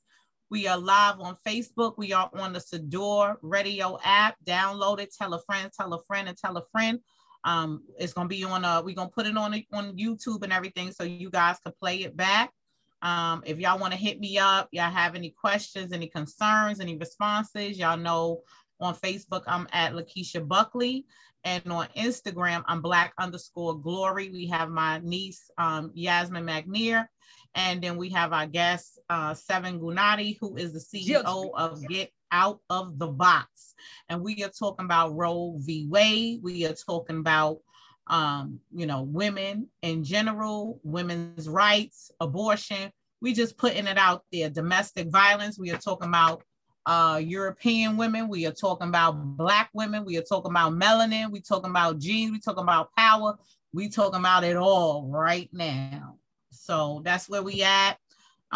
We are live on Facebook. We are on the Sador Radio app. Download it. Tell a friend. Tell a friend. And tell a friend. Um, it's gonna be on. Uh, we're gonna put it on on YouTube and everything, so you guys can play it back. Um, if y'all want to hit me up, y'all have any questions, any concerns, any responses, y'all know on Facebook I'm at Lakeisha Buckley, and on Instagram I'm Black underscore Glory. We have my niece um, Yasmin McNear, and then we have our guest, uh, Seven Gunati, who is the CEO of Get Out of the Box. And we are talking about Roe v. Wade. We are talking about, um, you know, women in general, women's rights, abortion. We just putting it out there. Domestic violence. We are talking about uh, European women. We are talking about Black women. We are talking about melanin. We talking about genes. We talking about power. We talking about it all right now. So that's where we at.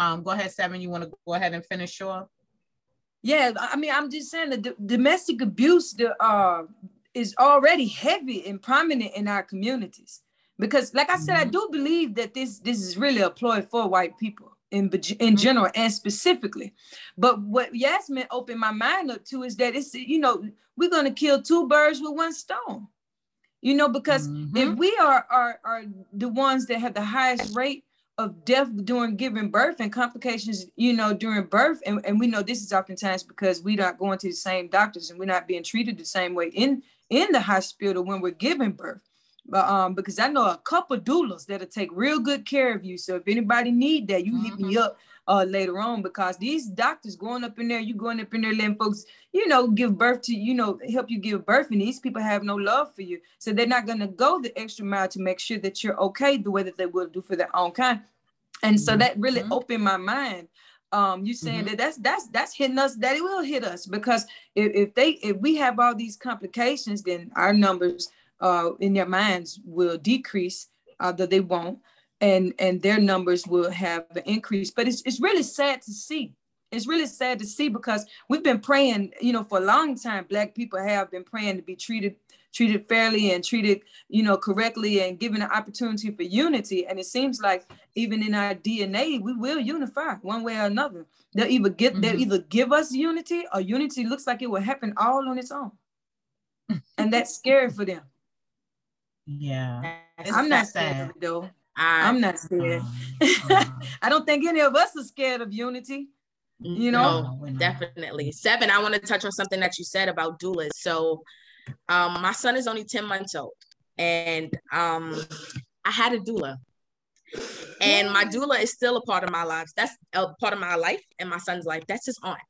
Um, go ahead, Seven. You want to go ahead and finish your? Yeah, I mean, I'm just saying the domestic abuse the, uh, is already heavy and prominent in our communities. Because, like I said, mm-hmm. I do believe that this this is really a ploy for white people in in mm-hmm. general and specifically. But what Yasmin opened my mind up to is that it's you know we're gonna kill two birds with one stone. You know, because mm-hmm. if we are, are are the ones that have the highest rate of death during giving birth and complications, you know, during birth. And, and we know this is oftentimes because we're not going to the same doctors and we're not being treated the same way in in the hospital when we're giving birth. But um, because I know a couple doulas that'll take real good care of you. So if anybody need that, you mm-hmm. hit me mm-hmm. up uh, later on because these doctors going up in there, you going up in there letting folks, you know, give birth to, you know, help you give birth, and these people have no love for you, so they're not gonna go the extra mile to make sure that you're okay the way that they will do for their own kind. And so that really mm-hmm. opened my mind. Um, you saying mm-hmm. that that's that's that's hitting us, that it will hit us because if, if they if we have all these complications, then our numbers uh in their minds will decrease, although they won't and and their numbers will have an increase. But it's it's really sad to see. It's really sad to see because we've been praying, you know, for a long time. Black people have been praying to be treated treated fairly and treated, you know, correctly and given an opportunity for unity. And it seems like even in our DNA, we will unify one way or another. They'll either get mm-hmm. they'll either give us unity or unity looks like it will happen all on its own. and that's scary for them Yeah. I'm not scared though. I, am not scared. Uh, I don't think any of us are scared of unity. You know, no, definitely. Seven, I want to touch on something that you said about doulas. So, um, my son is only 10 months old, and um, I had a doula. And my doula is still a part of my lives. That's a part of my life and my son's life. That's his aunt.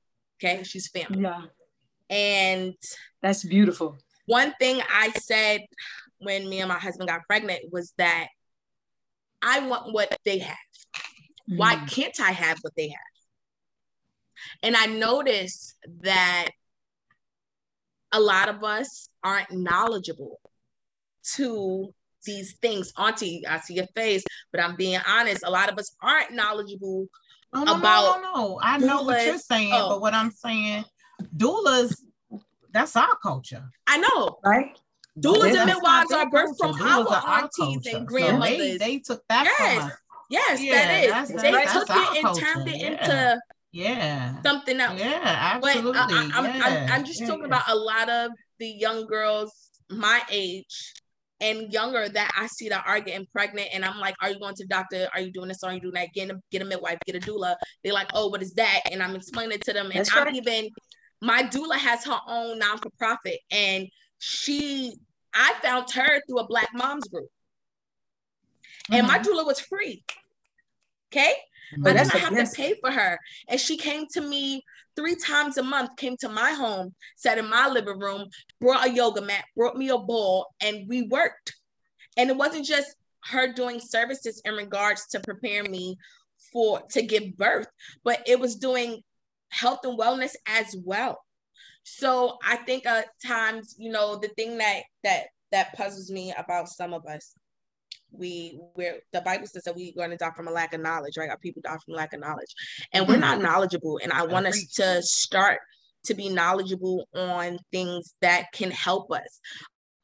Okay. She's family. Yeah. And that's beautiful. One thing I said when me and my husband got pregnant was that I want what they have. Mm. Why can't I have what they have? And I notice that a lot of us aren't knowledgeable to these things. Auntie, I see your face, but I'm being honest. A lot of us aren't knowledgeable no, no, about. No, no, no. I know what you're saying, oh. but what I'm saying, doulas, that's our culture. I know, right? Doulas and midwives are birthed from our aunties and grandmothers. So they, they, took that yes. Yes, yeah, that is. That's, they that's, took that's it and turned it yeah. into yeah something else. Yeah, uh, absolutely. But I, am yeah. I'm, I'm, just talking about a lot of the young girls my age and younger that I see that are getting pregnant, and I'm like, "Are you going to the doctor? Are you doing this? Are you doing that? Get a get a midwife, get a doula." They're like, "Oh, what is that?" And I'm explaining it to them, and I'm right. even my doula has her own non for profit, and she I found her through a Black Moms group, mm-hmm. and my mm-hmm. doula was free. Okay, but I didn't have to pay for her, and she came to me three times a month came to my home, sat in my living room, brought a yoga mat, brought me a ball, and we worked. And it wasn't just her doing services in regards to prepare me for to give birth, but it was doing health and wellness as well. So I think at times, you know, the thing that that that puzzles me about some of us we we're the bible says that we're going to die from a lack of knowledge right? Our people die from lack of knowledge. And we're not knowledgeable. And i want us to start to be knowledgeable on things that can help us.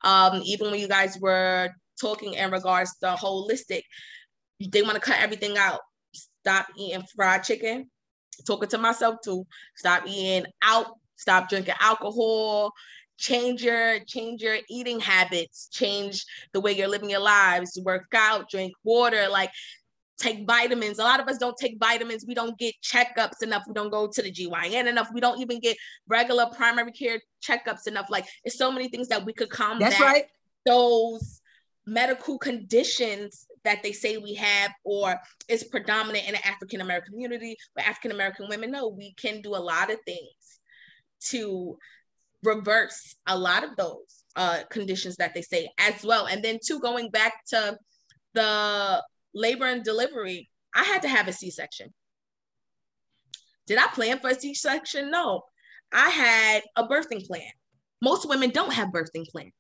Um even when you guys were talking in regards to holistic they want to cut everything out. Stop eating fried chicken. Talking to myself too. Stop eating out stop drinking alcohol. Change your change your eating habits. Change the way you're living your lives. Work out drink water like take vitamins. A lot of us don't take vitamins. We don't get checkups enough. We don't go to the gyn enough. We don't even get regular primary care checkups enough. Like it's so many things that we could combat that's right. those medical conditions that they say we have or is predominant in the African American community, but African American women know we can do a lot of things to reverse a lot of those uh, conditions that they say as well. And then, two, going back to the labor and delivery, I had to have a C section. Did I plan for a C section? No. I had a birthing plan. Most women don't have birthing plans.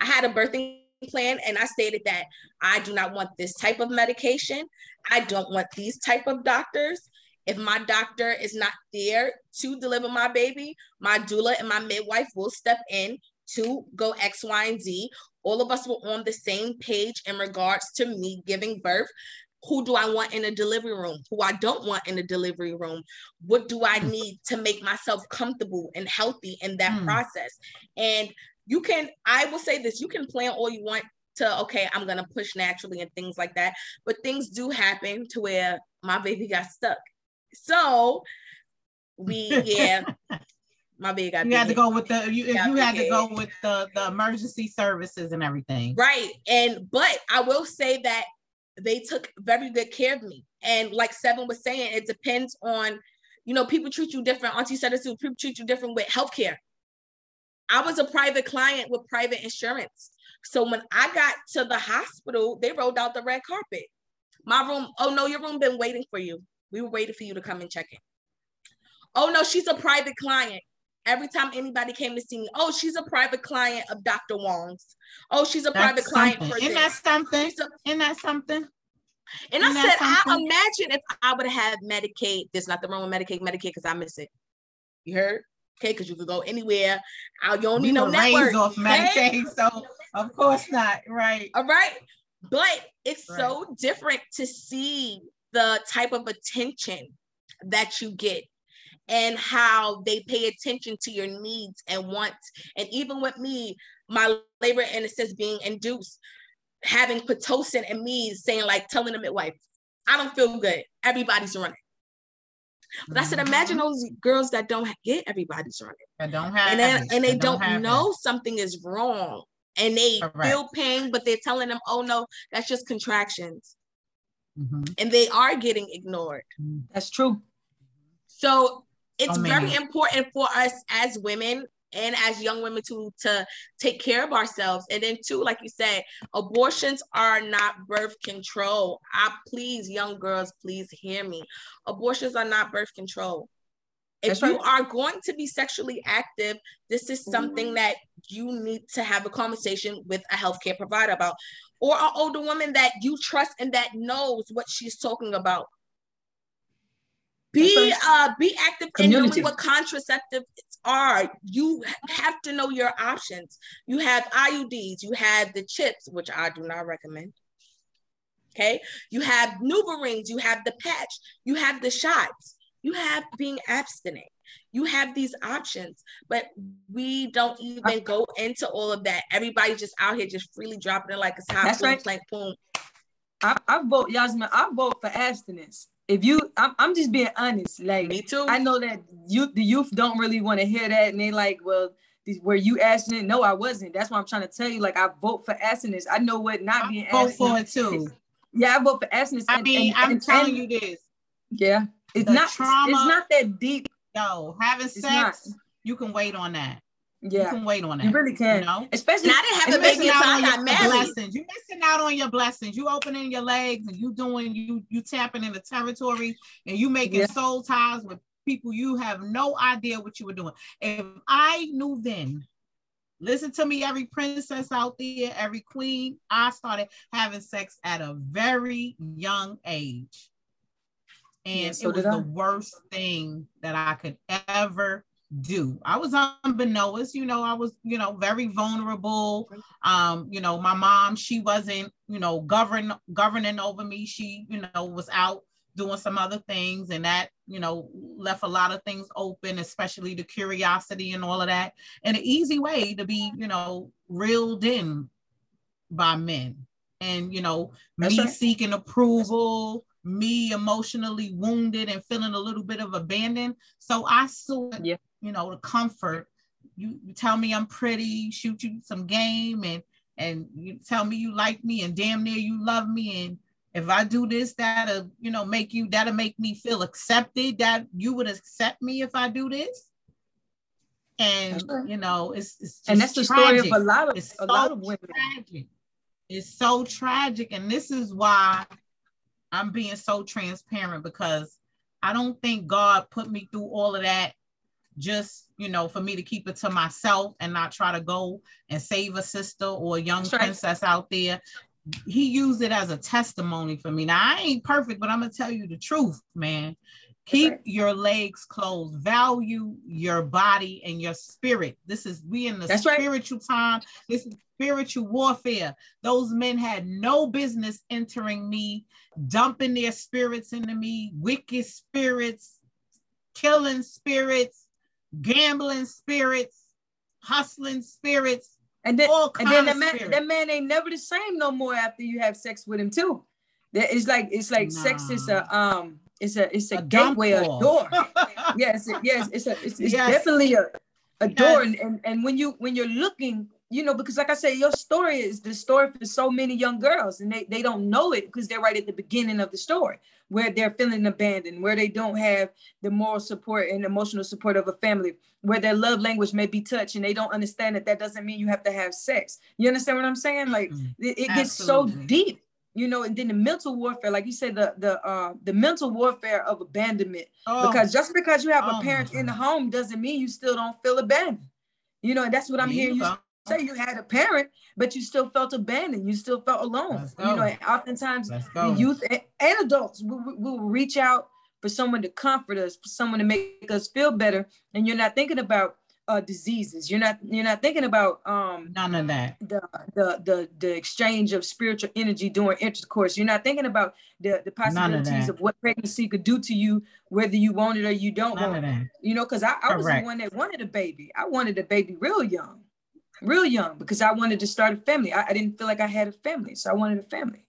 I had a birthing plan and I stated that I do not want this type of medication. I don't want these type of doctors. If my doctor is not there to deliver my baby, my doula and my midwife will step in to go X, Y, and Z. All of us were on the same page in regards to me giving birth. Who do I want in a delivery room? Who I don't want in a delivery room? What do I need to make myself comfortable and healthy in that mm. process? And you can, I will say this, you can plan all you want to, okay, I'm going to push naturally and things like that. But things do happen to where my baby got stuck so we yeah. My big You had to go with the you, you had to go with the the emergency services and everything. Right. And but I will say that they took very good care of me. And like Seven was saying, it depends on, you know, people treat you different. Auntie said it too, people treat you different with healthcare. I was a private client with private insurance. So when I got to the hospital, they rolled out the red carpet. My room, oh no, your room been waiting for you. We were waiting for you to come and check in. Oh no, she's a private client. Every time anybody came to see me, oh, she's a private client of Dr. Wong's. Oh, she's a That's private client for Isn't that something? A, Isn't that something? And Isn't I said, I imagine if I would have Medicaid, there's nothing wrong with Medicaid, Medicaid, because I miss it. You heard? Okay, because you could go anywhere. I, you don't need no network. off Medicaid, so of course not. Right. All right. But it's right. so different to see the type of attention that you get and how they pay attention to your needs and wants. And even with me, my labor in a sense being induced, having Pitocin and me saying like telling the midwife, I don't feel good. Everybody's running. But I said, imagine mm-hmm. those girls that don't get everybody's running. That don't have and then, and they don't, don't know it. something is wrong. And they Correct. feel pain, but they're telling them, oh no, that's just contractions. Mm-hmm. And they are getting ignored. Mm-hmm. That's true. So it's oh, very important for us as women and as young women to to take care of ourselves and then too like you said abortions are not birth control i please young girls please hear me abortions are not birth control if you are going to be sexually active this is something mm-hmm. that you need to have a conversation with a healthcare provider about or an older woman that you trust and that knows what she's talking about be uh be active Community. in knowing what contraceptives are. You have to know your options. You have IUDs, you have the chips, which I do not recommend. Okay, you have NuvaRings, you have the patch, you have the shots, you have being abstinent. You have these options, but we don't even go into all of that. Everybody just out here just freely dropping it like it's hot. That's boom, right. Like boom. I, I vote Yasmin. I vote for abstinence if you I'm, I'm just being honest like me too i know that you the youth don't really want to hear that and they like well were you asking it no i wasn't that's why i'm trying to tell you like i vote for abstinence i know what not I being vote for it too yeah i vote for abstinence i mean and, i'm and, telling and, you this yeah it's the not trauma, it's not that deep no having sex you can wait on that yeah, you can wait on that. You really can. You know, especially I didn't have a baby until I got married. Blessings. You missing out on your blessings. You opening your legs and you doing you you tapping in the territory and you making yeah. soul ties with people you have no idea what you were doing. If I knew then, listen to me, every princess out there, every queen, I started having sex at a very young age. And yeah, so it was the worst thing that I could ever do. I was unbeknownst, you know, I was, you know, very vulnerable. Um, you know, my mom, she wasn't, you know, govern governing over me. She, you know, was out doing some other things and that, you know, left a lot of things open, especially the curiosity and all of that. And an easy way to be, you know, reeled in by men. And, you know, That's me right. seeking approval, me emotionally wounded and feeling a little bit of abandon. So I saw yeah you know, the comfort. You, you tell me I'm pretty, shoot you some game, and and you tell me you like me, and damn near you love me, and if I do this, that'll you know make you that'll make me feel accepted. That you would accept me if I do this. And you know, it's, it's and that's the tragic. story of a lot of it's a so lot of women. Tragic. It's so tragic, and this is why I'm being so transparent because I don't think God put me through all of that just you know for me to keep it to myself and not try to go and save a sister or a young That's princess right. out there. He used it as a testimony for me. Now i ain't perfect but i'm gonna tell you the truth man keep right. your legs closed value your body and your spirit this is we in the That's spiritual right. time this is spiritual warfare those men had no business entering me dumping their spirits into me wicked spirits killing spirits gambling spirits, hustling spirits, and then and then that man, that man ain't never the same no more after you have sex with him too. That it's like it's like nah. sex is a um it's a it's a, a gateway, a door. yes, yes, it's a it's, it's yes. definitely a a door. Yes. And, and and when you when you're looking, you know, because like I said, your story is the story for so many young girls, and they, they don't know it because they're right at the beginning of the story where they're feeling abandoned, where they don't have the moral support and emotional support of a family, where their love language may be touch and they don't understand that that doesn't mean you have to have sex. You understand what I'm saying? Like mm-hmm. it, it gets so deep, you know, and then the mental warfare, like you said, the the uh the mental warfare of abandonment. Oh. Because just because you have oh a parent in the home doesn't mean you still don't feel abandoned. You know, and that's what I'm hearing you say you had a parent, but you still felt abandoned. You still felt alone. You know, and oftentimes the youth and, and adults will, will reach out for someone to comfort us, for someone to make us feel better. And you're not thinking about uh, diseases. You're not you're not thinking about um, none of that. The, the the the exchange of spiritual energy during intercourse. You're not thinking about the the possibilities of, of, what pregnancy could do to you, whether you want it or you don't none want it. You know, because I, I was the one that wanted a baby. I wanted a baby real young, real young, because I wanted to start a family. I, I didn't feel like I had a family, so I wanted a family.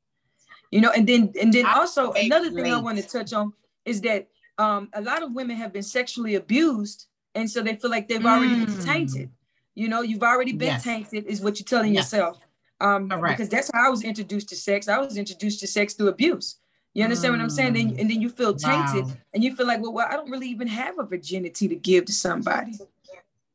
You know, and then and then also another thing I want to touch on is that um, a lot of women have been sexually abused and so they feel like they've already mm. been tainted. You know, you've already been yes. tainted, is what you're telling yes. yourself. Um, because that's how I was introduced to sex. I was introduced to sex through abuse. You understand mm. what I'm saying? And, and, then you feel tainted, wow. and you feel like, well, well, I don't really even have a virginity to give to somebody.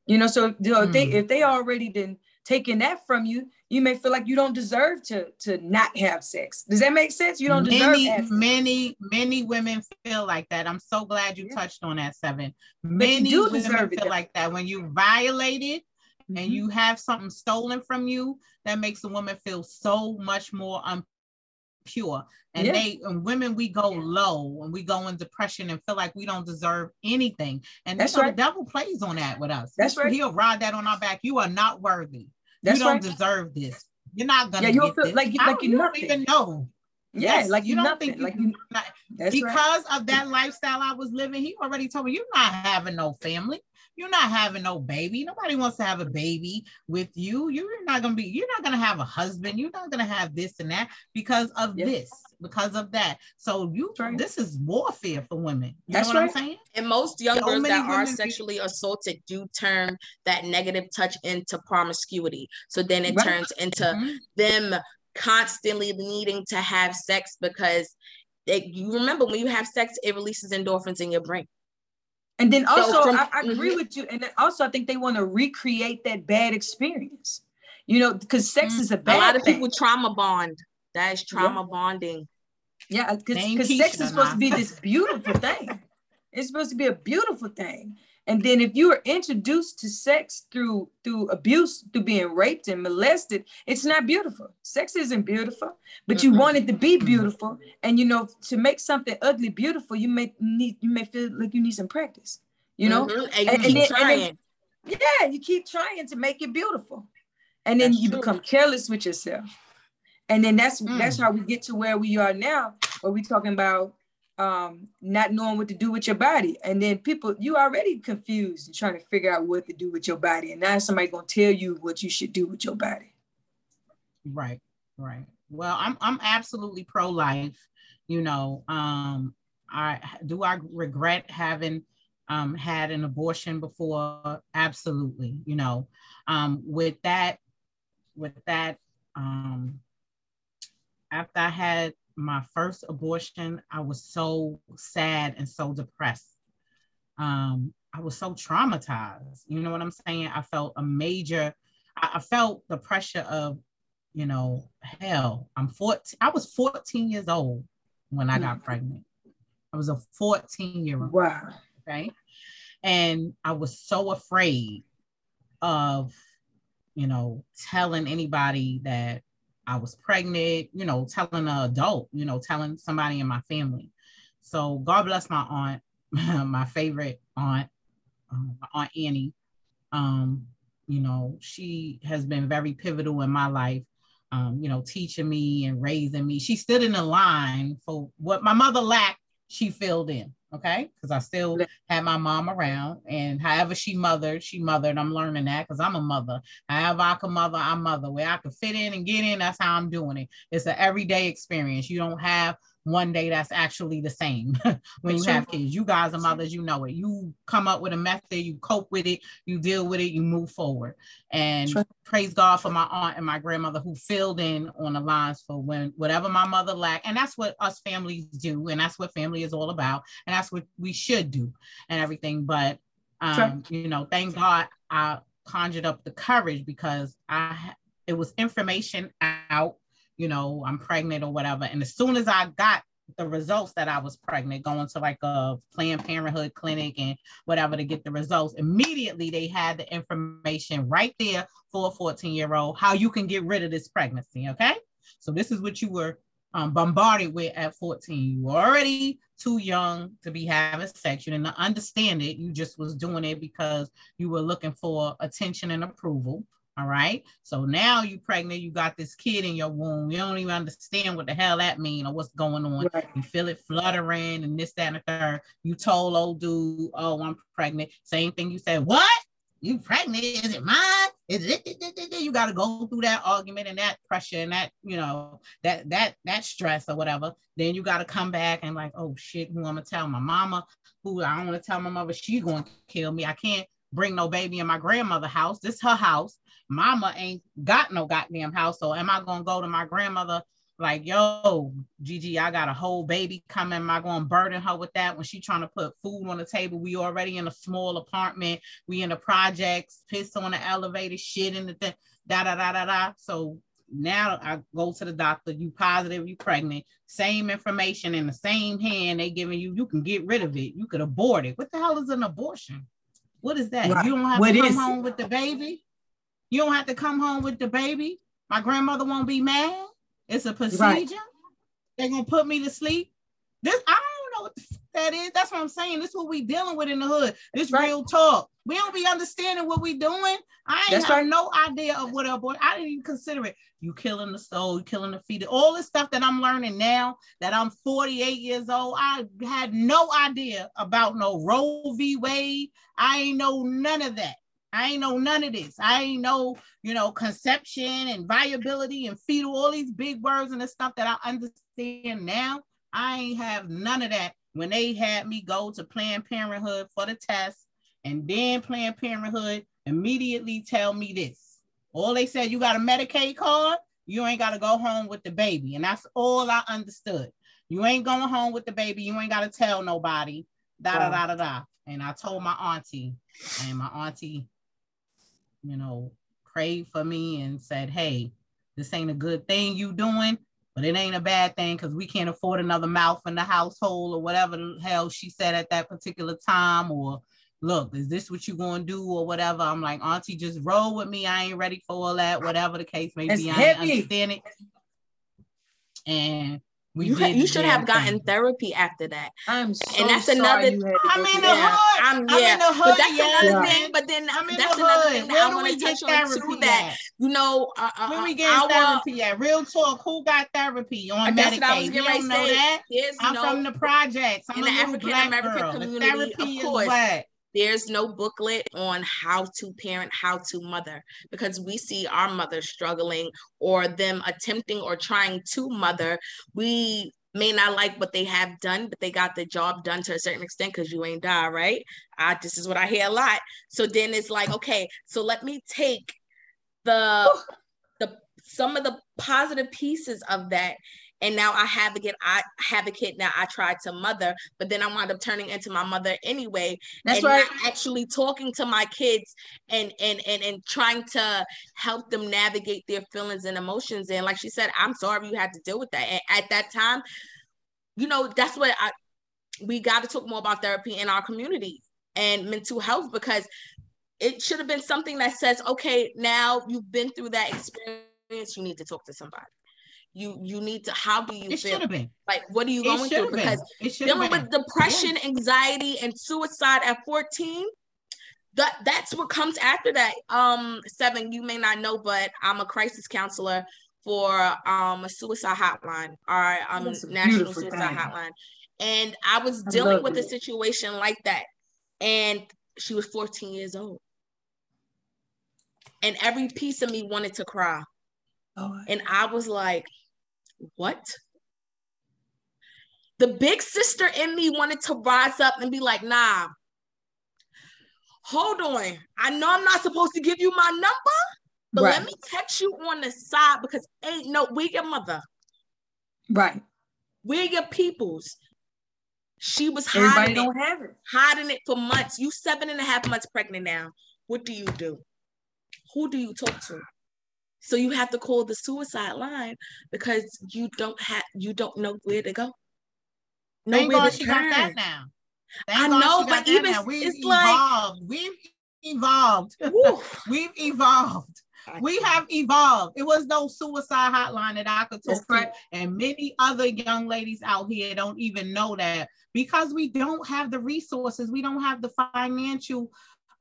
You know, so you know, mm. if they mm. if they already been taking that from you, you may feel like you don't deserve to to not have sex. Does that make sense? You don't deserve many, many, many women feel like that. I'm so glad you yeah. touched on that seven. Many women feel it, like that when you violate it mm-hmm. and you have something stolen from you, that makes a woman feel so much more unpure. And yeah. they and women we go low and we go in depression and feel like we don't deserve anything. And that's right. the devil plays on that with us. That's right. He'll ride that on our back. You are not worthy. That's you don't right. deserve this. You're not gonna. Yeah, you feel this. like you like you don't even know. Yeah, yes, like you, don't nothing. think you, like you, not, because right. of that lifestyle I was living. He already told me you're not having no family. You're not having no baby. Nobody wants to have a baby with you. You're not gonna be. You're not gonna have a husband. You're not gonna have this and that because of yes. this, because of that. So you, right. this is warfare for women. You That's know what right. I'm saying? And most young so girls that are sexually be- assaulted do turn that negative touch into promiscuity. So then it right. turns into mm-hmm. them constantly needing to have sex because they, you remember when you have sex, it releases endorphins in your brain. And then also, so from, I, I, agree mm-hmm. with you. And then also, I think they want to recreate that bad experience. You know, because sex mm-hmm. is a bad. A lot of thing. people trauma bond. That is trauma yeah. bonding. Yeah, because sex is supposed to be this beautiful thing. It's supposed to be a beautiful thing. And then if you are introduced to sex through through abuse, through being raped and molested, it's not beautiful. Sex isn't beautiful, but mm-hmm. you want it to be beautiful. And you know, to make something ugly beautiful, you may need you may feel like you need some practice. You know, mm-hmm. and, you and, keep and then, trying. Then, yeah, you keep trying to make it beautiful, and then that's you true. become careless with yourself. And then that's mm. that's how we get to where we are now, where we're talking about um, not knowing what to do with your body. And then people, you already confused and trying to figure out what to do with your body. And now somebody gonna tell you what you should do with your body. Right, right. Well, I'm I'm absolutely pro-life. You know, um, I do I regret having um, had an abortion before? Absolutely. You know, um, with that, with that, um, after I had my first abortion, I was so sad and so depressed. Um, I was so traumatized. You know what I'm saying? I felt a major, I, I felt the pressure of, you know, hell. I'm 14, I was 14 years old when I got pregnant. I was a 14 year old. Wow. Okay. And I was so afraid of, you know, telling anybody that I was pregnant, you know, telling an adult, you know, telling somebody in my family. So God bless my aunt, my favorite aunt, um, Aunt Annie. Um, you know, she has been very pivotal in my life, um, you know, teaching me and raising me. She stood in the line for what my mother lacked, she filled in okay? Because i still had my mom around and however she mothered she mothered. I'm learning that because i'm a mother. However i can mother i'm mother. Where i can fit in and get in that's how i'm doing it. It's an everyday experience. You don't have one day that's actually the same when you have kids. You guys are mothers, you know it. You come up with a method, you cope with it, you deal with it, you move forward. And sure. praise God for my aunt and my grandmother who filled in on the lines for when whatever my mother lacked. And that's what us families do. And that's what family is all about. And that's what we should do and everything. But um, sure. you know, thank God I conjured up the courage because I it was information out you know, I'm pregnant or whatever. And as soon as I got the results that I was pregnant, going to like a Planned Parenthood clinic and whatever to get the results, immediately they had the information right there for a 14 year old how you can get rid of this pregnancy. Okay. So this is what you were um, bombarded with at 14. You were already too young to be having sex. You didn't understand it. You just was doing it because you were looking for attention and approval. All right. So now you're pregnant, you got this kid in your womb. You don't even understand what the hell that mean or what's going on. Right. You feel it fluttering and this, that, and the third. You told old dude, oh, I'm pregnant. Same thing you said, what? You pregnant? Is it mine? Is it you got to go through that argument and that pressure and that, you know, that that that stress or whatever. Then you got to come back and like, oh shit, who I'm gonna tell my mama, who I don't want to tell my mother, she gonna kill me. I can't bring no baby in my grandmother house. This her house mama ain't got no goddamn house. So am I gonna go to my grandmother like, yo, Gigi, I got a whole baby coming. Am I gonna burden her with that when she trying to put food on the table? We already in a small apartment. We in the projects, piss on the elevator, shit in the thing, da da da da da. So now I go to the doctor, you positive, you pregnant, same information in the same hand they giving you, you can get rid of it. You could abort it. What the hell is an abortion? What is that? Right. You don't have what to come home with the baby. You don't have to come home with the baby. My grandmother won't be mad. It's a procedure. Right. They're gonna put me to sleep. This I don't know what the, that is. That's what I'm saying. This is what we dealing with in the hood. This right. real talk. We don't be understanding what we doing. I ain't That's have right. no idea of what a boy. I didn't even consider it. You killing the soul, you killing the feet. All this stuff that I'm learning now that I'm 48 years old. I had no idea about no Roe v. Wade. I ain't know none of that. I ain't know none of this. I ain't know, you know, conception and viability and fetal, all these big words and the stuff that I understand now. I ain't have none of that when they had me go to Planned Parenthood for the test and then Planned Parenthood immediately tell me this. All they said, you got a Medicaid card, you ain't got to go home with the baby. And that's all I understood. You ain't going home with the baby. You ain't got to tell nobody. Da da da da da. And I told my auntie, and my auntie you know, prayed for me and said, hey, this ain't a good thing you doing, but it ain't a bad thing because we can't afford another mouth in the household or whatever the hell she said at that particular time. Or look, is this what you gonna do or whatever? I'm like, Auntie, just roll with me. I ain't ready for all that, whatever the case may be. I understand it. And we you, you should have gotten thing. therapy after that. I'm so and that's another. I'm in the yeah, hood. I'm, yeah. I'm in the hood. But that's yeah. another thing. But then I'm that's another thing that I want to touch on too. That you know, uh, uh, when we get our, therapy at real talk, who got therapy on Medicaid? That's what I was getting ready to say. That. I'm no, from the projects. I'm in the African American community. Of course, there's no booklet on how to parent, how to mother, because we see our mothers struggling or them attempting or trying to mother. We may not like what they have done, but they got the job done to a certain extent because you ain't die, right? I this is what I hear a lot. So then it's like, okay, so let me take the the some of the positive pieces of that and now I have again, I have a kid now. I tried to mother, but then I wound up turning into my mother anyway. That's right. actually talking to my kids and and and and trying to help them navigate their feelings and emotions. And like she said, I'm sorry you had to deal with that. And at that time, you know, that's what I we got to talk more about therapy in our community and mental health because it should have been something that says, okay, now you've been through that experience, you need to talk to somebody you you need to how do you it feel? been. like what are you going through? because dealing with depression yeah. anxiety and suicide at 14 that that's what comes after that. Um seven you may not know but i'm a crisis counselor for um a suicide hotline our um national suicide hotline. And i was dealing with it. a situation like that. And she was 14 years old. And every piece of me wanted to cry. Oh. and i was like what? The big sister in me wanted to rise up and be like, nah, hold on. I know I'm not supposed to give you my number, but right. let me text you on the side because ain't no, we your mother. Right. We're your peoples. She was hiding don't it, have it. hiding it for months. You seven and a half months pregnant now. What do you do? Who do you talk to? So you have to call the suicide line because you don't have you don't know where to go. No Thank God she turn. got that now. Thank I God know, but even now. We've it's evolved. like we've evolved. we've evolved. we have evolved. It was no suicide hotline that I could talk to, and many other young ladies out here don't even know that because we don't have the resources, we don't have the financial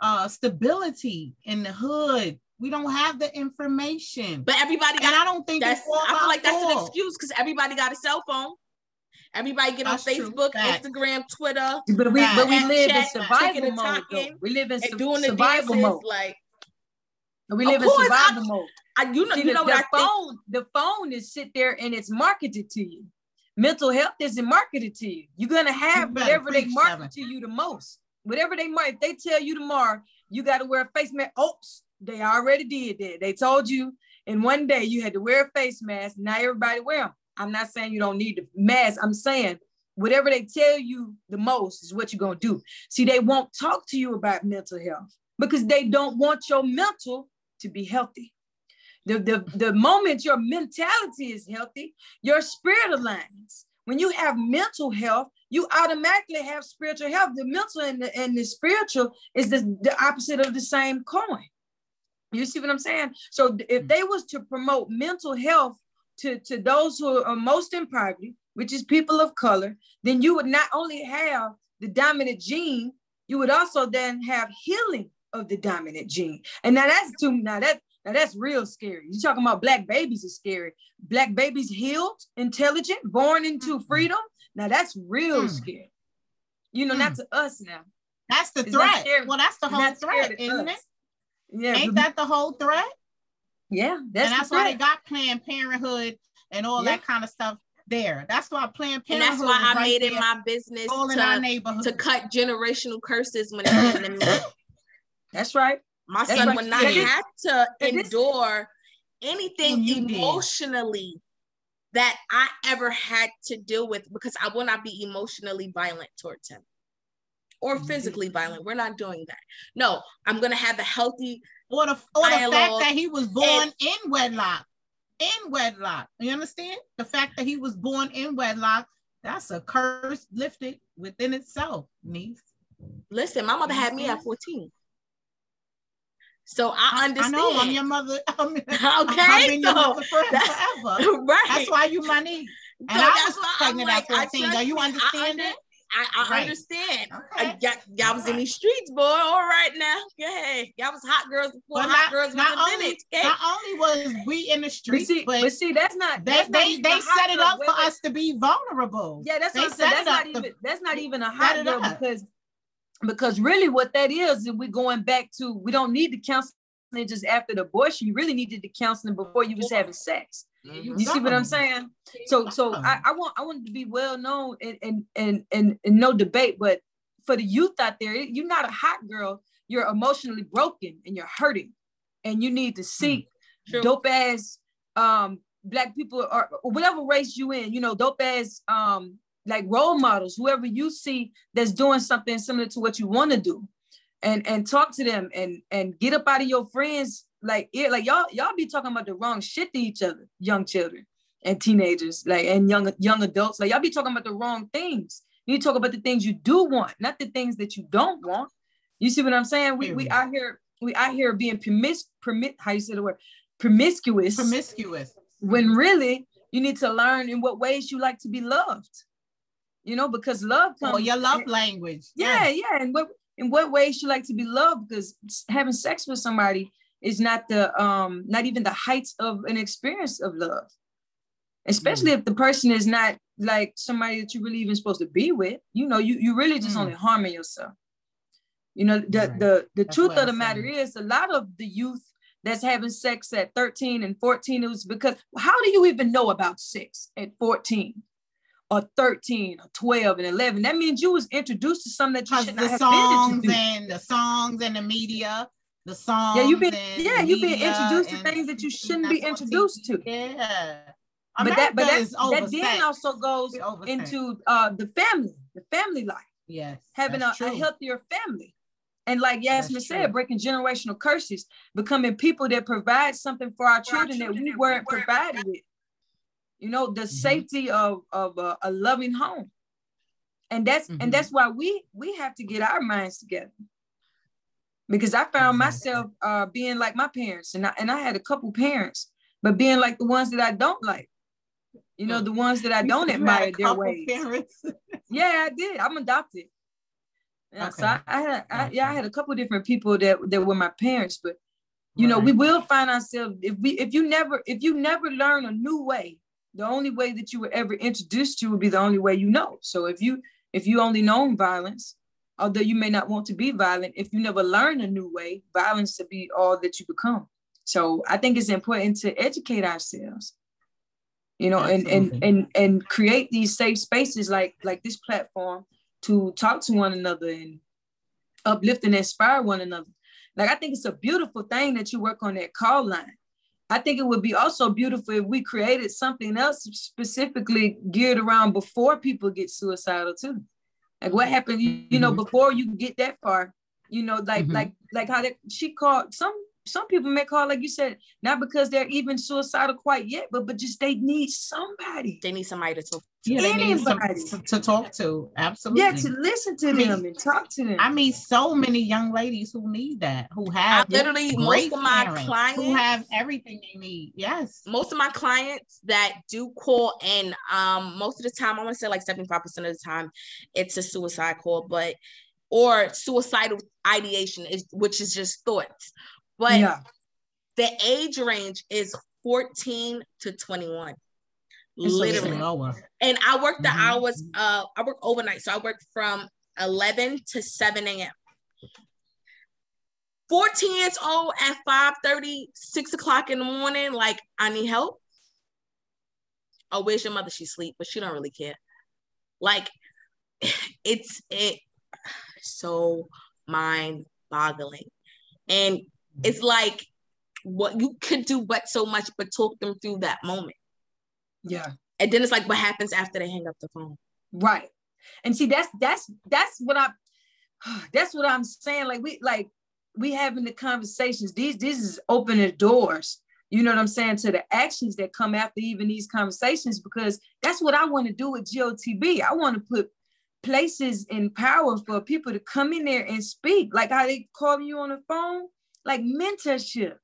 uh, stability in the hood. We don't have the information. But everybody got. And I don't think that's. I feel like that's an excuse because everybody got a cell phone. Everybody get on Facebook, Instagram, Twitter. But we, but we live in survival mode. Though. We live in su- doing survival mode. Like we live in survival I, mode. I, you know, See, you know the, what the phone, the phone is sit there and it's marketed to you. Mental health isn't marketed to you. You're gonna have you whatever they market seven. to you the most. Whatever they market, if they tell you tomorrow you got to wear a face mask. Oops, they already did that. They told you in one day you had to wear a face mask. Now everybody wear them. I'm not saying you don't need the mask. I'm saying whatever they tell you the most is what you're going to do. See, they won't talk to you about mental health because they don't want your mental to be healthy. The, the, the moment your mentality is healthy, your spirit aligns. When you have mental health, you automatically have spiritual health. The mental and the, and the spiritual is the, the opposite of the same coin. You see what I'm saying? So if they was to promote mental health to, to those who are most in poverty, which is people of color, then you would not only have the dominant gene, you would also then have healing of the dominant gene. And now that's too now that now that's real scary. You're talking about black babies is scary. Black babies healed, intelligent, born into mm-hmm. freedom. Now that's real mm. scary. You know, mm. not to us now. That's the threat. well, that's the whole threat, isn't us. it? Yeah. Ain't that the whole threat? Yeah, that's and that's the why they got Planned Parenthood and all yeah. that kind of stuff there. That's why Planned Parenthood. And that's why I right made it my business to, to cut generational curses when it came to me. That's right. My that's son right. would not yeah, have to endure anything emotionally did. that I ever had to deal with because I will not be emotionally violent towards him or mm-hmm. physically violent. We're not doing that. No, I'm gonna have a healthy or the, or the fact that he was born and, in wedlock. In wedlock. You understand? The fact that he was born in wedlock, that's a curse lifted within itself, niece. Listen, my mother had me at mm-hmm. 14. So I understand. I know I'm your mother. I'm, okay, I've been so your mother forever. Right. That's why you my niece. And so I was pregnant like, at 14. Do you understand it? I, I right. understand. Okay. y'all, y'all was in these streets, boy. All right now. Go ahead. Y'all was hot girls before hot not, girls not only, okay? Not only was we in the streets, but, see, but, but see, that's not they they, they set it up for us to be vulnerable. Yeah, that's they what That's not even to, that's not even a hot girl because because really what that is, and we're going back to we don't need the counseling just after the abortion. You really needed the counseling before you was having sex. Mm-hmm. You see what I'm saying? So so I, I want I want to be well known and and and and, and no debate, but for the youth out there, you're not a hot girl. You're emotionally broken and you're hurting, and you need to seek mm-hmm. dope ass um black people or, or whatever race you in. You know, dope ass um like role models, whoever you see that's doing something similar to what you want to do, and and talk to them and and get up out of your friends like it like y'all y'all be talking about the wrong shit to each other, young children and teenagers, like and young young adults. Like y'all be talking about the wrong things. You talk about the things you do want, not the things that you don't want. You see what I'm saying? We we mm-hmm. out here we out here being promis permit how you say the word promiscuous. Promiscuous. When really you need to learn in what ways you like to be loved. You know, because love comes. Oh, your love language. Yeah, yeah. yeah. And what in what ways you like to be loved? Because having sex with somebody is not the um not even the heights of an experience of love especially mm. if the person is not like somebody that you're really even supposed to be with you know you you really just mm. only harming yourself you know the right. the the that's truth of the matter is a lot of the youth that's having sex at 13 and 14 it was because how do you even know about sex at 14 or 13 or 12 and 11 that means you was introduced to something that you should not have songs been and the songs and the media the songs. Yeah, you've been yeah, you've been introduced to things that you shouldn't be introduced to. Yeah. America but that but that, that then also goes into uh the family, the family life. Yes. Having a, a, healthier family. And like Yasmin said, breaking generational curses, becoming people that provide something for our for children, our children that we weren't provided with. You know, the mm-hmm. safety of, of a, a, loving home. And that's mm-hmm. and that's why we we have to get our minds together because I found myself uh, being like my parents, and I, and I had a couple parents, but being like the ones that I don't like. You know, the ones that I don't admire their ways. yeah, I did. I'm adopted. Yeah, okay. so I, I had, I, yeah, I had a couple different people that that were my parents, but you right. know, we will find ourselves if we if you never if you never learn a new way, the only way that you were ever introduced to would be the only way you know. So if you if you only known violence, although you may not want to be violent, if you never learn a new way, violence to be all that you become. So I think it's important to educate ourselves, you know, and, and and and create these safe spaces like like this platform to talk to one another and uplift and inspire one another. Like I think it's a beautiful thing that you work on that call line. I think it would be also beautiful if we created something else specifically geared around before people get suicidal too. Like what happened, you, you know, mm-hmm. before you get that far, you know, like mm-hmm. like like how that she called some some people may call, like you said, not because they're even suicidal quite yet, but but just they need somebody. They need somebody to talk to. Yeah, Anybody. To, to, talk to. Absolutely. Yeah, to listen to I mean, them and talk to them. I mean, so many young ladies who need that, who have I literally most of my clients who have everything they need. Yes. Most of my clients that do call in, um, most of the time, I want to say like 75% of the time, it's a suicide call, but or suicidal ideation is which is just thoughts but yeah. the age range is 14 to 21. It's literally. And I work the mm-hmm. hours, uh, I work overnight. So I work from 11 to 7 a.m. 14 years old at 5 30, 6 o'clock in the morning, like, I need help. Oh, where's your mother? She sleep, but she don't really care. Like, it's it so mind boggling. And it's like what you could do but so much but talk them through that moment. Yeah. And then it's like what happens after they hang up the phone. Right. And see that's that's that's what I that's what I'm saying. Like we like we having the conversations. These this is opening doors. You know what I'm saying to the actions that come after even these conversations because that's what I want to do with GOTB. I want to put places in power for people to come in there and speak. Like how they call you on the phone like mentorship.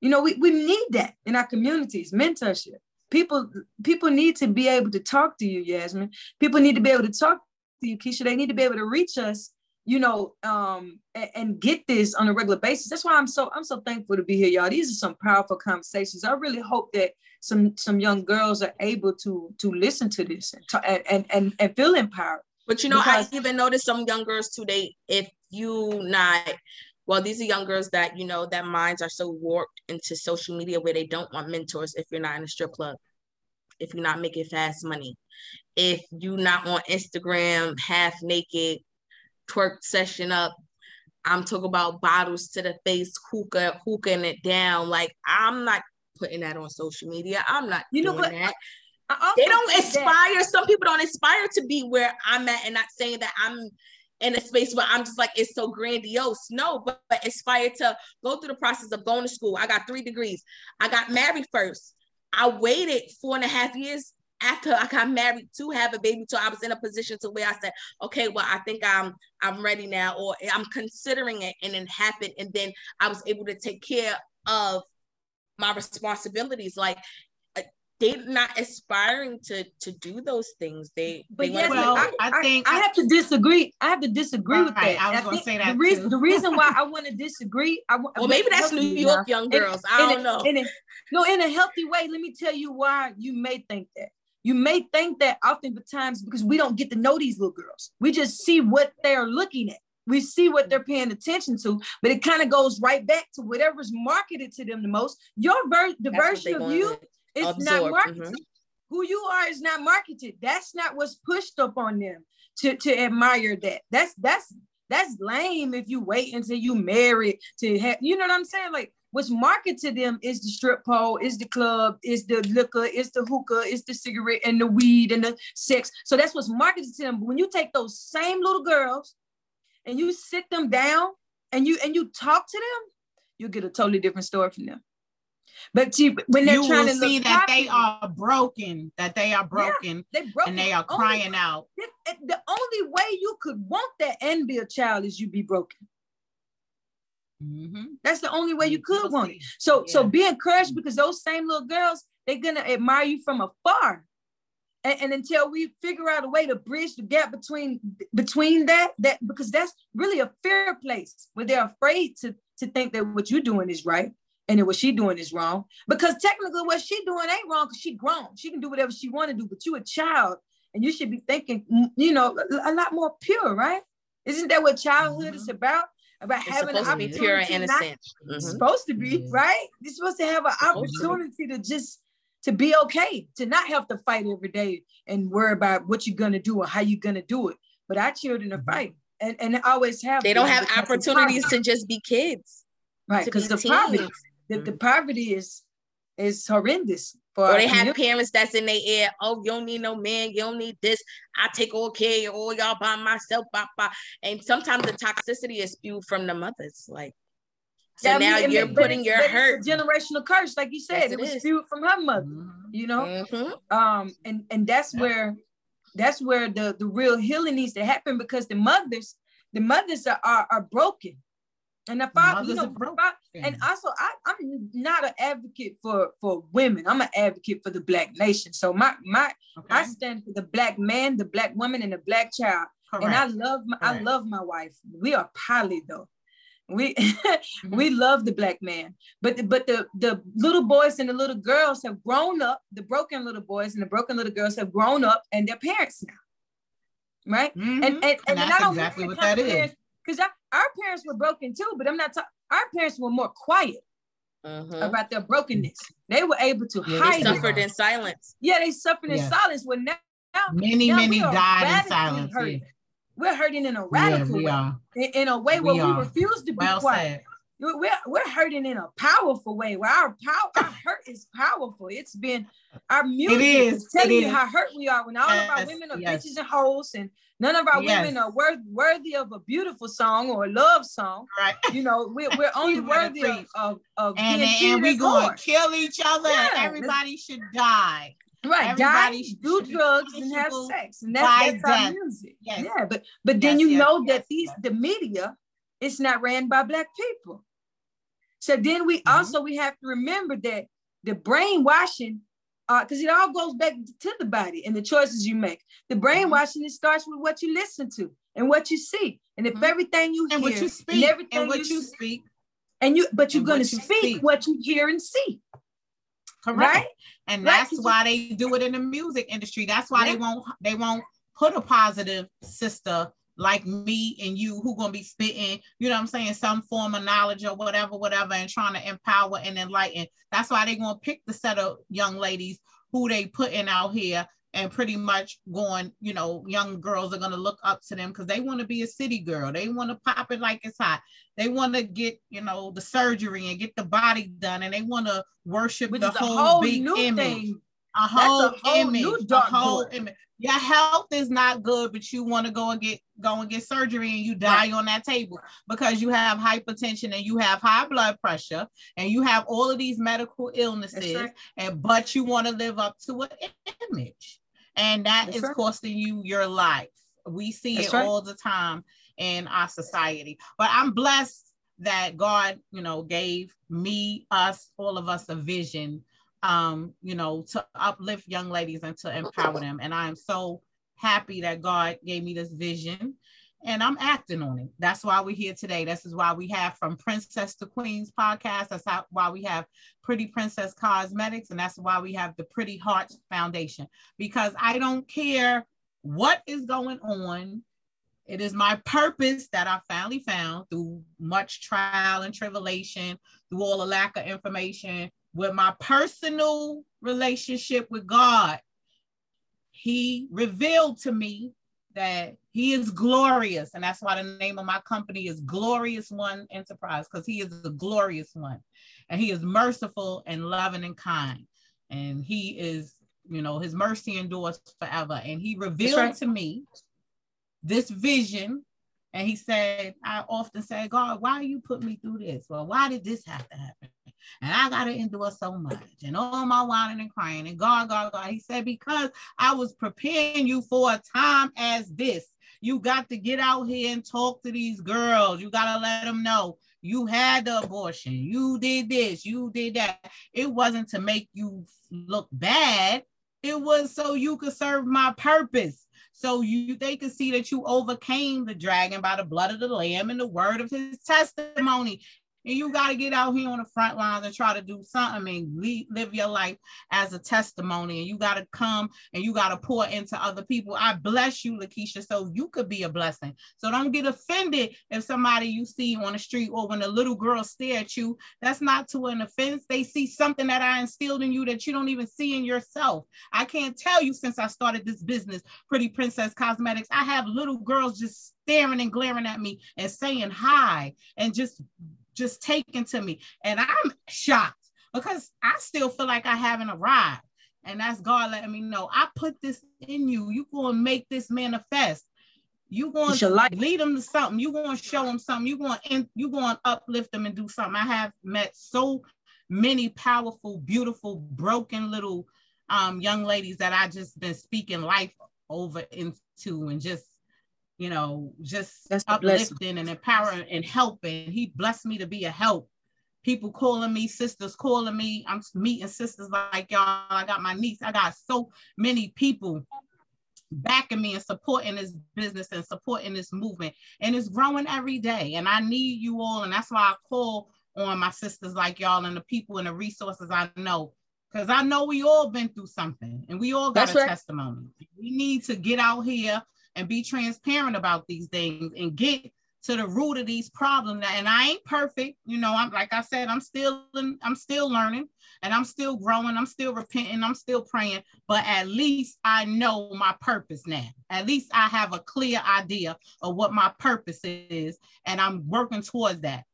You know, we, we need that in our communities, mentorship. People, people need to be able to talk to you, Yasmin. People need to be able to talk to you, Keisha. They need to be able to reach us, you know, um, and, and get this on a regular basis. That's why I'm so I'm so thankful to be here, y'all. These are some powerful conversations. I really hope that some some young girls are able to to listen to this and and and, and feel empowered. But you know, because- I even noticed some young girls today. If you not well these are young girls that you know that minds are so warped into social media where they don't want mentors if you're not in a strip club if you're not making fast money if you're not on instagram half naked twerk session up i'm talking about bottles to the face hookah hookahing it down like i'm not putting that on social media i'm not you know what that. they don't inspire that. some people don't inspire to be where i'm at and not saying that i'm in a space where I'm just like, it's so grandiose. No, but, but aspire to go through the process of going to school. I got three degrees. I got married first. I waited four and a half years after I got married to have a baby so I was in a position to where I said, okay, well, I think I'm I'm ready now, or I'm considering it, and it happened, and then I was able to take care of my responsibilities. Like they're not aspiring to to do those things. They, but they yes, well, I, I, think I, I, have to disagree. I have to disagree right, with that. I was going to say that the reason, the reason why I want to disagree. I, well, maybe that's New York young girls. In, I don't know. In a, no, in a healthy way. Let me tell you why you may think that. You may think that oftentimes because we don't get to know these little girls. We just see what they're looking at. We see what they're paying attention to, but it kind of goes right back to whatever's marketed to them the most. Your ver- the That's version of you with. It's Absorb. not marketed. Mm-hmm. Who you are is not marketed. That's not what's pushed up on them to, to admire that. That's that's that's lame if you wait until you marry to have you know what I'm saying? Like what's marketed to them is the strip pole, is the club, is the liquor, is the hookah, is the cigarette and the weed and the sex. So that's what's marketed to them. But when you take those same little girls and you sit them down and you and you talk to them, you get a totally different story from them. But when they're you trying to see that they are broken, that they are broken, yeah, they broken. and they are crying only, out. The only way you could want that and be a child is you be broken. Mm-hmm. That's the only way you could want it. So yeah. so be encouraged because those same little girls, they're gonna admire you from afar. And, and, until we figure out a way to bridge the gap between between that, that because that's really a fair place where they're afraid to to think that what you're doing is right and then what she doing is wrong. Because technically what she doing ain't wrong because she grown. She can do whatever she want to do, but you a child and you should be thinking, you know, a, lot more pure, right? Isn't that what childhood mm-hmm. is about? About it's having supposed to be pure and innocent. Mm-hmm. Supposed to be, right? You're supposed to have an opportunity to just to be okay, to not have to fight every day and worry about what you're gonna do or how you're gonna do it. But our children are mm-hmm. fighting and, and always have. They don't have opportunities to just be kids. Right, because the poverty, the, the poverty is is horrendous. For or they have parents that's in their ear. Oh, you don't need no man. You don't need this. I take all care of all y'all by myself. Blah, blah. And sometimes the toxicity is spewed from the mothers. Like, so yeah, now I mean, you're putting your hurt generational curse, like you said, yes, it, it was spewed from her mother. Mm-hmm. You know, mm-hmm. um, and and that's where that's where the the real healing needs to happen because the mothers the mothers are are, are broken and if I, you know, I, and also I, I'm not an advocate for for women. I'm an advocate for the black nation. So my my okay. I stand for the black man, the black woman, and the black child. Correct. And I love my Correct. I love my wife. We are poly though. We mm-hmm. we love the black man. But the, but the the little boys and the little girls have grown up. The broken little boys and the broken little girls have grown up and they're parents now. Right? Mm-hmm. And and, and, and that's exactly what that is because our parents were broken too, but I'm not talking. Our parents were more quiet mm-hmm. about their brokenness. They were able to yeah, hide. They suffered it. in silence. Yeah, they suffered yeah. in silence. Well, now, many, now many died in silence. Yeah. We're hurting in a radical way, in, in, a way where we, we refuse to be well quiet. Said. We're, we're hurting in a powerful way where our power our hurt is powerful. It's been our music it is, is telling you how hurt we are when all yes, of our women are yes. bitches and hoes and none of our yes. women are worth, worthy of a beautiful song or a love song. Right. You know, we're, we're only worthy of, of, of and, being and, we're going to kill each other yeah, everybody should die. Right, Everybody die, do drugs, and have sex, and that's, that's our music. Yes. Yeah, but but then you know that these the media, it's not ran by black people. So then we mm-hmm. also we have to remember that the brainwashing, because uh, it all goes back to the body and the choices you make. The mm-hmm. brainwashing it starts with what you listen to and what you see, and if mm-hmm. everything you and hear what you speak and everything and what you, you speak, and you but you're going to speak, speak what you hear and see. Correct. Right? And that's why they do it in the music industry. That's why yeah. they won't they won't put a positive sister like me and you who gonna be spitting, you know what I'm saying, some form of knowledge or whatever, whatever, and trying to empower and enlighten. That's why they're gonna pick the set of young ladies who they put in out here and pretty much going, you know, young girls are gonna look up to them because they want to be a city girl. They want to pop it like it's hot. They want to get, you know, the surgery and get the body done, and they want to worship the whole, whole, big image. Thing. A whole, a whole image, a whole image your health is not good, but you want to go and get go and get surgery and you die right. on that table because you have hypertension and you have high blood pressure and you have all of these medical illnesses, right. and but you want to live up to an image. And that That's is right. costing you your life. We see That's it all the time in our society. But I'm blessed that God, you know, gave me, us, all of us a vision um, you know, to uplift young ladies and to empower them. And I am so happy that God gave me this vision and I'm acting on it. That's why we're here today. This is why we have From Princess to Queens podcast. That's how, why we have Pretty Princess Cosmetics. And that's why we have the Pretty Hearts Foundation. Because I don't care what is going on. It is my purpose that I finally found through much trial and tribulation, through all the lack of information, with my personal relationship with God, He revealed to me that He is glorious. And that's why the name of my company is Glorious One Enterprise, because He is the glorious one. And He is merciful and loving and kind. And He is, you know, His mercy endures forever. And He revealed right. to me this vision and he said, I often say, God, why are you put me through this? Well, why did this have to happen? And I got to endure so much and all my whining and crying and God, God, God. He said, because I was preparing you for a time as this. You got to get out here and talk to these girls. You got to let them know you had the abortion, you did this, you did that. It wasn't to make you look bad. It was so you could serve my purpose. So you they could see that you overcame the dragon by the blood of the lamb and the word of his testimony and you got to get out here on the front lines and try to do something and live your life as a testimony. And you got to come and you got to pour into other people. I bless you, Lakeisha, so you could be a blessing. So don't get offended if somebody you see on the street or when a little girl stare at you. That's not to an offense. They see something that I instilled in you that you don't even see in yourself. I can't tell you since I started this business, Pretty Princess Cosmetics, I have little girls just staring and glaring at me and saying hi and just just taken to me. And I'm shocked because I still feel like I haven't arrived. And that's God letting me know I put this in you. You going to make this manifest. You going to like- lead them to something. You going to show them something. You going to you going to uplift them and do something. I have met so many powerful, beautiful, broken little um, young ladies that I just been speaking life over into and just you know, just That's uplifting and empowering and helping. He blessed me to be a help. People calling me sisters, calling me. I'm meeting sisters like y'all. I got my niece. I got so many people backing me and supporting this business and supporting this movement. And it's growing every day. And I need you all. And that's why I call on my sisters like y'all and the people and the resources I know. Because I know we all been through something and we all got that's a right. testimony. We need to get out here and be transparent about these things and get to the root of these problems. And I ain't perfect, you know. I'm like I said, I'm still I'm still learning and I'm still growing. I'm still repenting. I'm still praying. But at least I know my purpose now. At least I have a clear idea of what my purpose is, and I'm working towards that.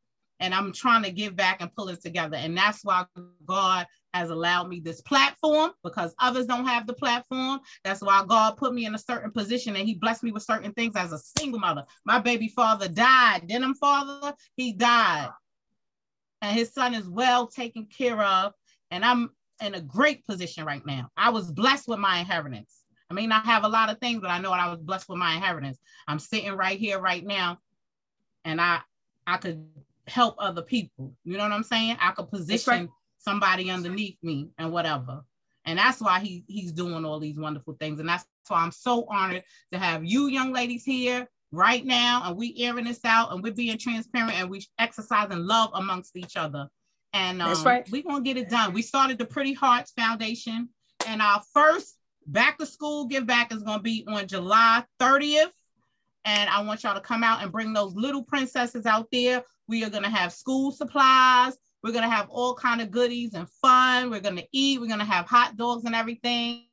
And I'm trying to give back and pull it together. And that's why God has allowed me this platform because others don't have the platform. That's why God put me in a certain position and He blessed me with certain things as a single mother. My baby father died. Denim father, he died. And his son is well taken care of. And I'm in a great position right now. I was blessed with my inheritance. I mean, I have a lot of things, but I know I was blessed with my inheritance. I'm sitting right here right now, and I I could help other people. You know what I'm saying? I could position somebody underneath me and whatever. And that's why he he's doing all these wonderful things. And that's why I'm so honored to have you young ladies here right now. And we airing this out and we're being transparent and we exercising love amongst each other. And um, right. We're gonna get it done. We started the Pretty Hearts Foundation, and our first back to school give back is gonna be on July 30th. And I want y'all to come out and bring those little princesses out there. We are gonna have school supplies. We're gonna have all kind of goodies and fun. We're gonna eat. We're gonna have hot dogs and everything.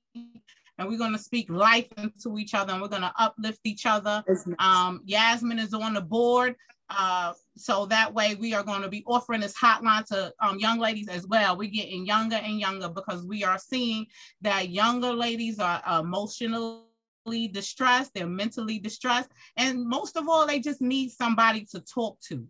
And we're gonna speak life into each other, and we're gonna uplift each other. Um, Yasmin is on the board, uh, so that way we are going to be offering this hotline to um, young ladies as well. We're getting younger and younger because we are seeing that younger ladies are emotionally distressed, they're mentally distressed, and most of all, they just need somebody to talk to.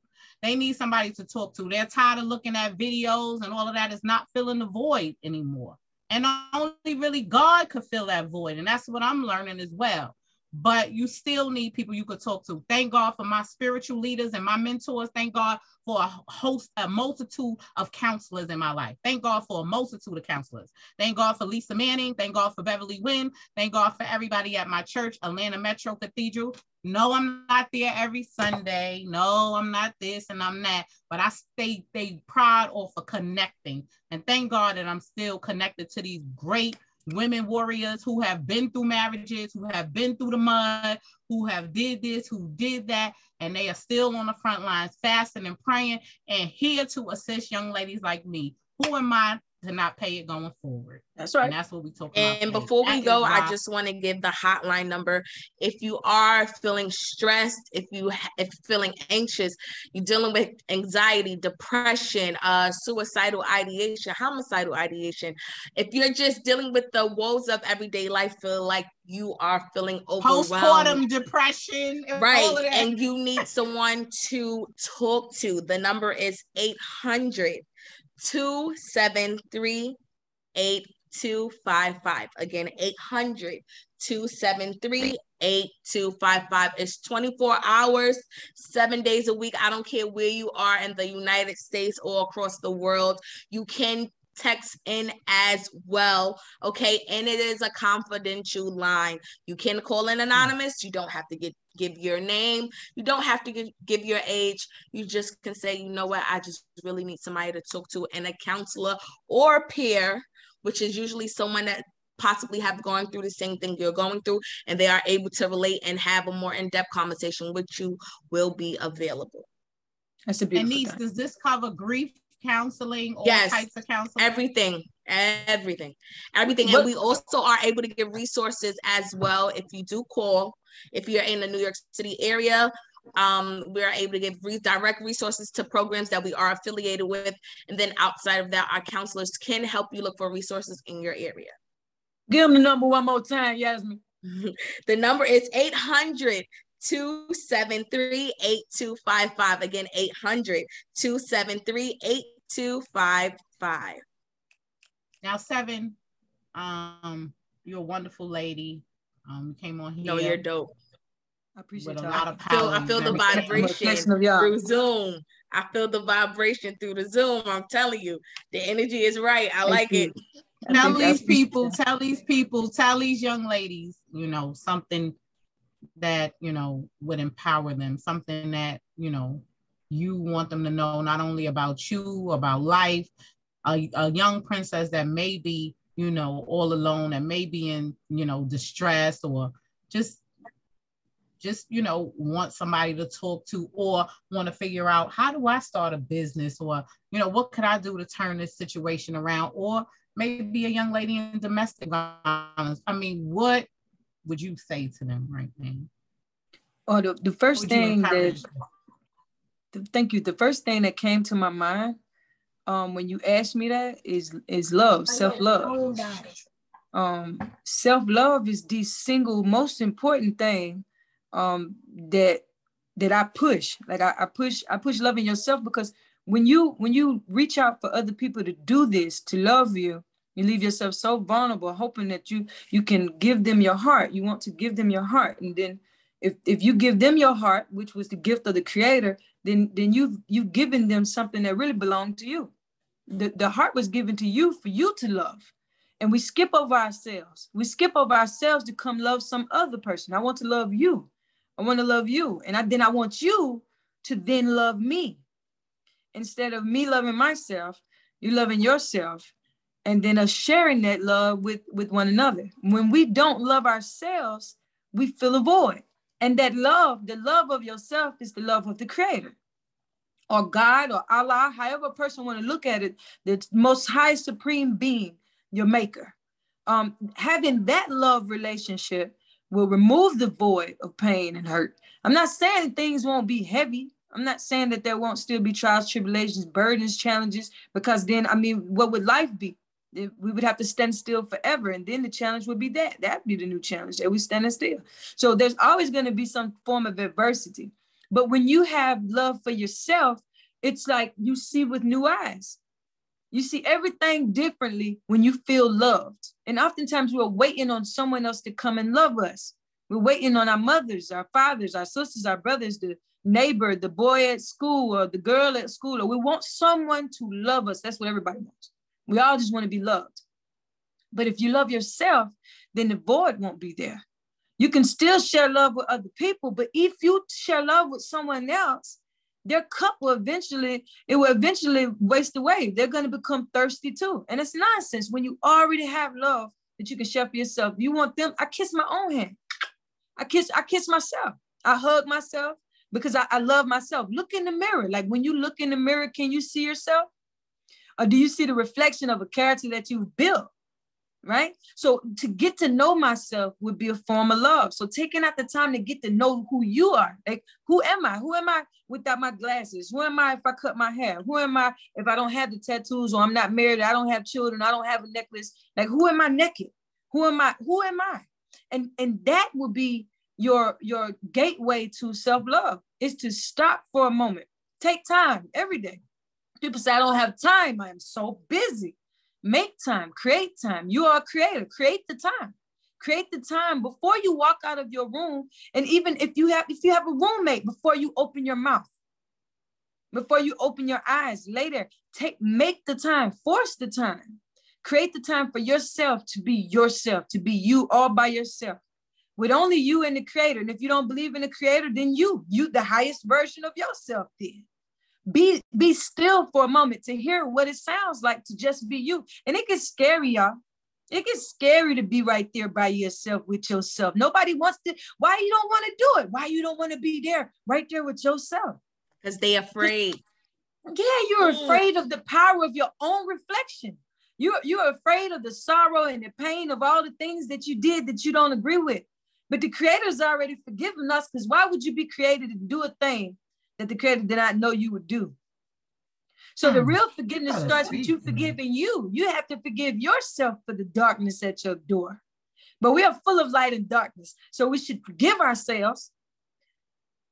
They need somebody to talk to. They're tired of looking at videos and all of that is not filling the void anymore. And only really God could fill that void. And that's what I'm learning as well but you still need people you could talk to. Thank God for my spiritual leaders and my mentors. Thank God for a host, a multitude of counselors in my life. Thank God for a multitude of counselors. Thank God for Lisa Manning. Thank God for Beverly Wynn. Thank God for everybody at my church, Atlanta Metro Cathedral. No, I'm not there every Sunday. No, I'm not this and I'm that. But I stay, stay proud of connecting. And thank God that I'm still connected to these great women warriors who have been through marriages, who have been through the mud, who have did this, who did that, and they are still on the front lines fasting and praying and here to assist young ladies like me. Who am I to not pay it going forward. That's right. And that's what we talk about. And before we go, I just want to give the hotline number. If you are feeling stressed, if you if feeling anxious, you're dealing with anxiety, depression, uh, suicidal ideation, homicidal ideation. If you're just dealing with the woes of everyday life, feel like you are feeling overwhelmed, postpartum depression, right? And you need someone to talk to. The number is 800 273 8255. Again, 800 273 8255. It's 24 hours, seven days a week. I don't care where you are in the United States or across the world. You can text in as well. Okay. And it is a confidential line. You can call in anonymous. You don't have to get give your name. You don't have to give, give your age. You just can say, you know what, I just really need somebody to talk to and a counselor or a peer, which is usually someone that possibly have gone through the same thing you're going through and they are able to relate and have a more in-depth conversation with you will be available. That's a beautiful. And niece, does this cover grief counseling, all yes, types of counseling? Everything, everything, everything. What? And we also are able to give resources as well if you do call. If you're in the New York City area, um, we are able to give re- direct resources to programs that we are affiliated with. And then outside of that, our counselors can help you look for resources in your area. Give them the number one more time, Yasmin. the number is 800 273 8255. Again, 800 273 8255. Now, seven, um, you're a wonderful lady. Um, came on here. No, you're dope. I appreciate with a lot of power. I feel, I feel the vibration through Zoom. I feel the vibration through the Zoom. I'm telling you, the energy is right. I Thank like you. it. Tell these people, tell these people, tell these young ladies, you know, something that, you know, would empower them, something that, you know, you want them to know not only about you, about life, a, a young princess that may be, you know, all alone and maybe in, you know, distress or just just you know want somebody to talk to or want to figure out how do i start a business or you know what could i do to turn this situation around or maybe a young lady in domestic violence. I mean, what would you say to them right now? Oh, the, the first thing that, thank you. The first thing that came to my mind um, when you asked me that is is love, self love. Um, self love is the single most important thing um, that that I push. Like I, I push, I push loving yourself because when you when you reach out for other people to do this to love you you leave yourself so vulnerable hoping that you you can give them your heart you want to give them your heart and then if if you give them your heart which was the gift of the creator then then you've you've given them something that really belonged to you. The, the heart was given to you for you to love. And we skip over ourselves. We skip over ourselves to come love some other person. I want to love you. I want to love you. And I, then i want you to then love me. Instead of me loving myself, you loving yourself, and then us sharing that love with, with one another. When we don't love ourselves, we feel a void. And that love, the love of yourself, is the love of the creator or God or Allah, however a person want to look at it, the most high supreme being, your maker. Um, having that love relationship will remove the void of pain and hurt. I'm not saying things won't be heavy. I'm not saying that there won't still be trials, tribulations, burdens, challenges, because then, I mean, what would life be? We would have to stand still forever. And then the challenge would be that. That'd be the new challenge that we standing still. So there's always going to be some form of adversity. But when you have love for yourself, it's like you see with new eyes. You see everything differently when you feel loved. And oftentimes we're waiting on someone else to come and love us. We're waiting on our mothers, our fathers, our sisters, our brothers, the neighbor, the boy at school, or the girl at school, or we want someone to love us. That's what everybody wants. We all just want to be loved. But if you love yourself, then the void won't be there. You can still share love with other people, but if you share love with someone else, their cup will eventually, it will eventually waste away. They're going to become thirsty too. And it's nonsense when you already have love that you can share for yourself. You want them, I kiss my own hand. I kiss, I kiss myself. I hug myself because I, I love myself. Look in the mirror. Like when you look in the mirror, can you see yourself? Or do you see the reflection of a character that you've built? Right? So to get to know myself would be a form of love. So taking out the time to get to know who you are. Like, who am I? Who am I without my glasses? Who am I if I cut my hair? Who am I if I don't have the tattoos or I'm not married? I don't have children. I don't have a necklace. Like, who am I naked? Who am I? Who am I? and and that will be your your gateway to self-love is to stop for a moment take time every day people say i don't have time i'm so busy make time create time you are a creator create the time Create the time before you walk out of your room. And even if you have if you have a roommate, before you open your mouth, before you open your eyes later, take make the time, force the time. Create the time for yourself to be yourself, to be you all by yourself with only you and the creator. And if you don't believe in the creator, then you, you the highest version of yourself then. Be be still for a moment to hear what it sounds like to just be you. And it gets scary, y'all. It gets scary to be right there by yourself with yourself. Nobody wants to. Why you don't want to do it? Why you don't want to be there, right there with yourself? Because they afraid. Yeah, you're mm. afraid of the power of your own reflection. You're you're afraid of the sorrow and the pain of all the things that you did that you don't agree with. But the creator's already forgiven us because why would you be created to do a thing that the creator did not know you would do? So the hmm. real forgiveness starts with you forgiving you. You have to forgive yourself for the darkness at your door. But we are full of light and darkness. So we should forgive ourselves,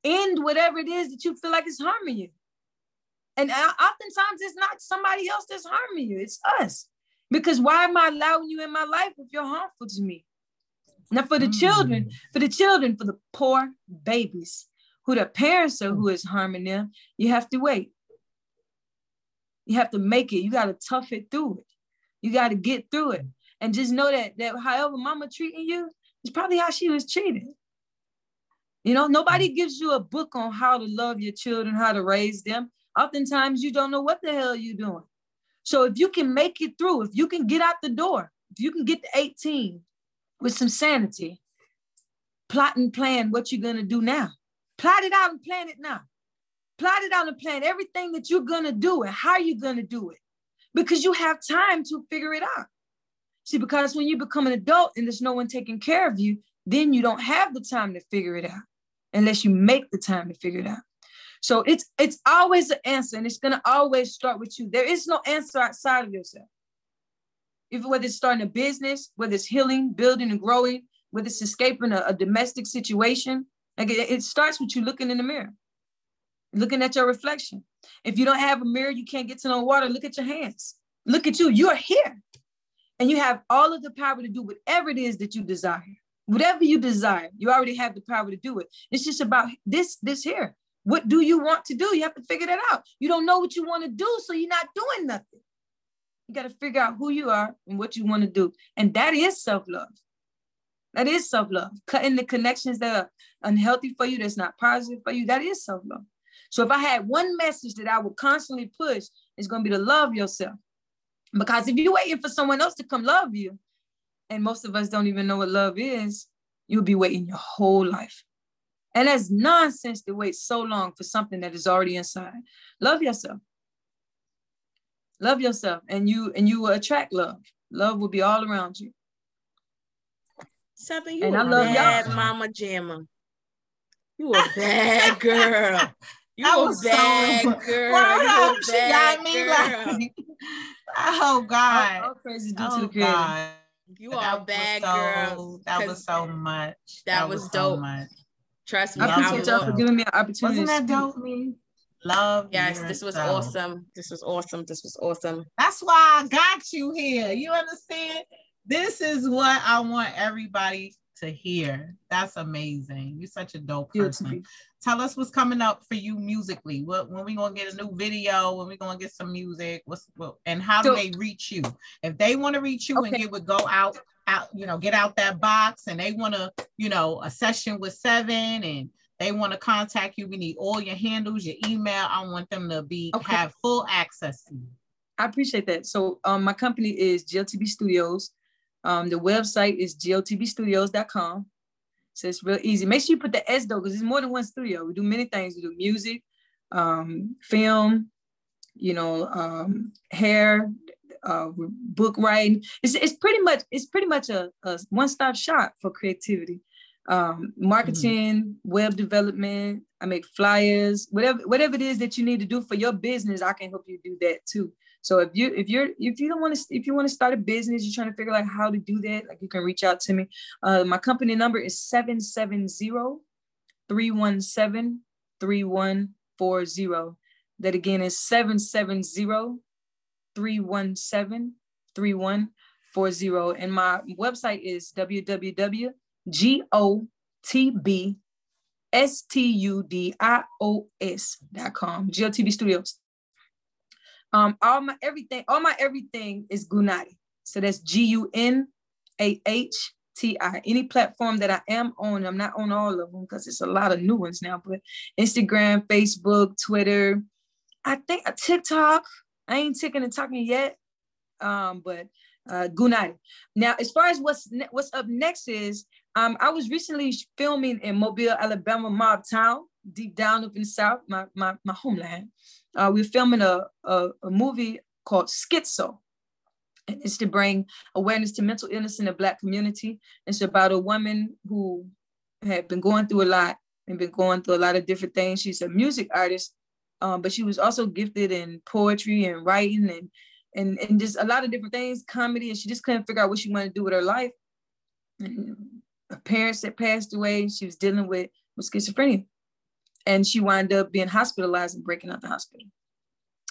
end whatever it is that you feel like is harming you. And oftentimes it's not somebody else that's harming you, it's us. Because why am I allowing you in my life if you're harmful to me? Now, for the mm. children, for the children, for the poor babies who the parents are who is harming them, you have to wait. You have to make it. You got to tough it through it. You got to get through it. And just know that that however mama treating you is probably how she was treated. You know, nobody mm. gives you a book on how to love your children, how to raise them. Oftentimes you don't know what the hell you're doing. So if you can make it through, if you can get out the door, if you can get to 18, with some sanity. Plot and plan what you're going to do now. Plot it out and plan it now. Plot it out and plan everything that you're going to do and how you're going to do it because you have time to figure it out. See, because when you become an adult and there's no one taking care of you, then you don't have the time to figure it out unless you make the time to figure it out. So it's it's always an answer and it's to always start with you. There is no answer outside of yourself if whether it's starting a business, whether it's healing, building, and growing, whether it's escaping a, a domestic situation, like it, it starts with you looking in the mirror, looking at your reflection. If you don't have a mirror, you can't get to no water. Look at your hands. Look at you. You are here, and you have all of the power to do whatever it is that you desire. Whatever you desire, you already have the power to do it. It's just about this. This here. What do you want to do? You have to figure that out. You don't know what you want to do, so you're not doing nothing. You got to figure out who you are and what you want to do. And that is self love. That is self love. Cutting the connections that are unhealthy for you, that's not positive for you, that is self love. So if I had one message that I would constantly push, it's going to be to love yourself. Because if you're waiting for someone else to come love you, and most of us don't even know what love is, you'll be waiting your whole life. And that's nonsense to wait so long for something that is already inside. Love yourself. Love yourself and you and you will attract love. Love will be all around you. Something you and I love bad y'all. mama jamma. You a bad girl. You a bad so, girl. Well, you a bad me girl. Like, oh God. All, all praise due oh, to the creator. God. You are a bad so, girl. That was so much. That, that was, was, dope. So much. Trust me. I appreciate y'all for giving me an opportunity. Wasn't that dope, me? Love. Yes, this was awesome. This was awesome. This was awesome. That's why I got you here. You understand? This is what I want everybody to hear. That's amazing. You're such a dope person. Tell us what's coming up for you musically. What when we gonna get a new video? When we gonna get some music? What's what, and how do so, they reach you? If they want to reach you okay. and get would go out out you know get out that box and they want to you know a session with seven and they want to contact you, we need all your handles, your email. I want them to be okay. have full access to you. I appreciate that. So um, my company is GLTB Studios. Um, the website is gltbstudios.com. So it's real easy. Make sure you put the S though, because it's more than one studio. We do many things. We do music, um, film, you know, um, hair, uh, book writing. It's, it's pretty much it's pretty much a, a one-stop shop for creativity um, marketing, mm-hmm. web development. I make flyers, whatever whatever it is that you need to do for your business, I can help you do that too. So if you if you're if you don't want to if you want to start a business, you're trying to figure out how to do that, like you can reach out to me. Uh, my company number is 770-317-3140. That again is 770-317-3140. And my website is www.gotbstudios.com. GOTB Studios. Um, all my everything, all my everything is Gunahti. So that's G U N A H T I. Any platform that I am on, I'm not on all of them because it's a lot of new ones now, but Instagram, Facebook, Twitter, I think uh, TikTok. I ain't ticking and talking yet. Um, but uh Gunahti. Now, as far as what's ne- what's up next is um I was recently filming in Mobile, Alabama, Mob Town, deep down up in the south, my my, my homeland. Uh, we're filming a, a, a movie called Schizo. And it's to bring awareness to mental illness in the Black community. It's about a woman who had been going through a lot and been going through a lot of different things. She's a music artist, um, but she was also gifted in poetry and writing and, and, and just a lot of different things, comedy, and she just couldn't figure out what she wanted to do with her life. And her parents had passed away. She was dealing with, with schizophrenia and she wound up being hospitalized and breaking out the hospital.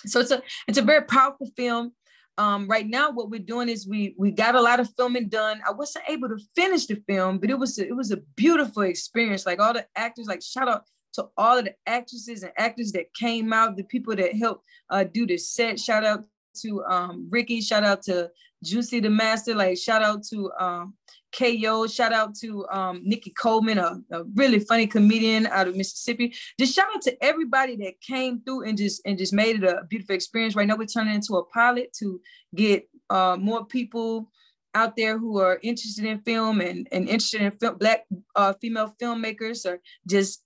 So it's a it's a very powerful film. Um, right now, what we're doing is we we got a lot of filming done. I wasn't able to finish the film, but it was a, it was a beautiful experience. Like all the actors, like shout out to all of the actresses and actors that came out, the people that helped uh, do the set. Shout out to um, Ricky. Shout out to Juicy the Master. Like shout out to um, KO. Shout out to um, Nikki Coleman, a, a, really funny comedian out of Mississippi. Just shout out to everybody that came through and just and just made it a beautiful experience. Right now, we're turning into a pilot to get uh, more people out there who are interested in film and, and interested in film, black uh, female filmmakers or just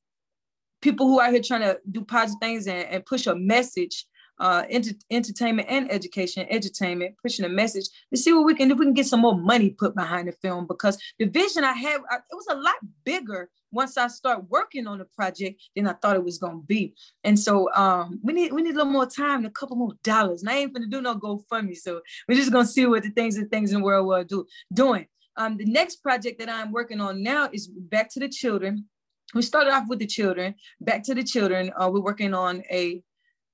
people who are here trying to do positive things and, and push a message uh, enter- entertainment and education, entertainment, pushing a message to see what we can, if we can get some more money put behind the film, because the vision I have, I, it was a lot bigger once I start working on the project than I thought it was gonna be. And so um, we need we need a little more time and a couple more dollars. And I ain't gonna do no GoFundMe, so we're just gonna see what the things and things in the world will do doing. Um, the next project that I'm working on now is Back to the Children. We started off with the children, Back to the Children. Uh, we're working on a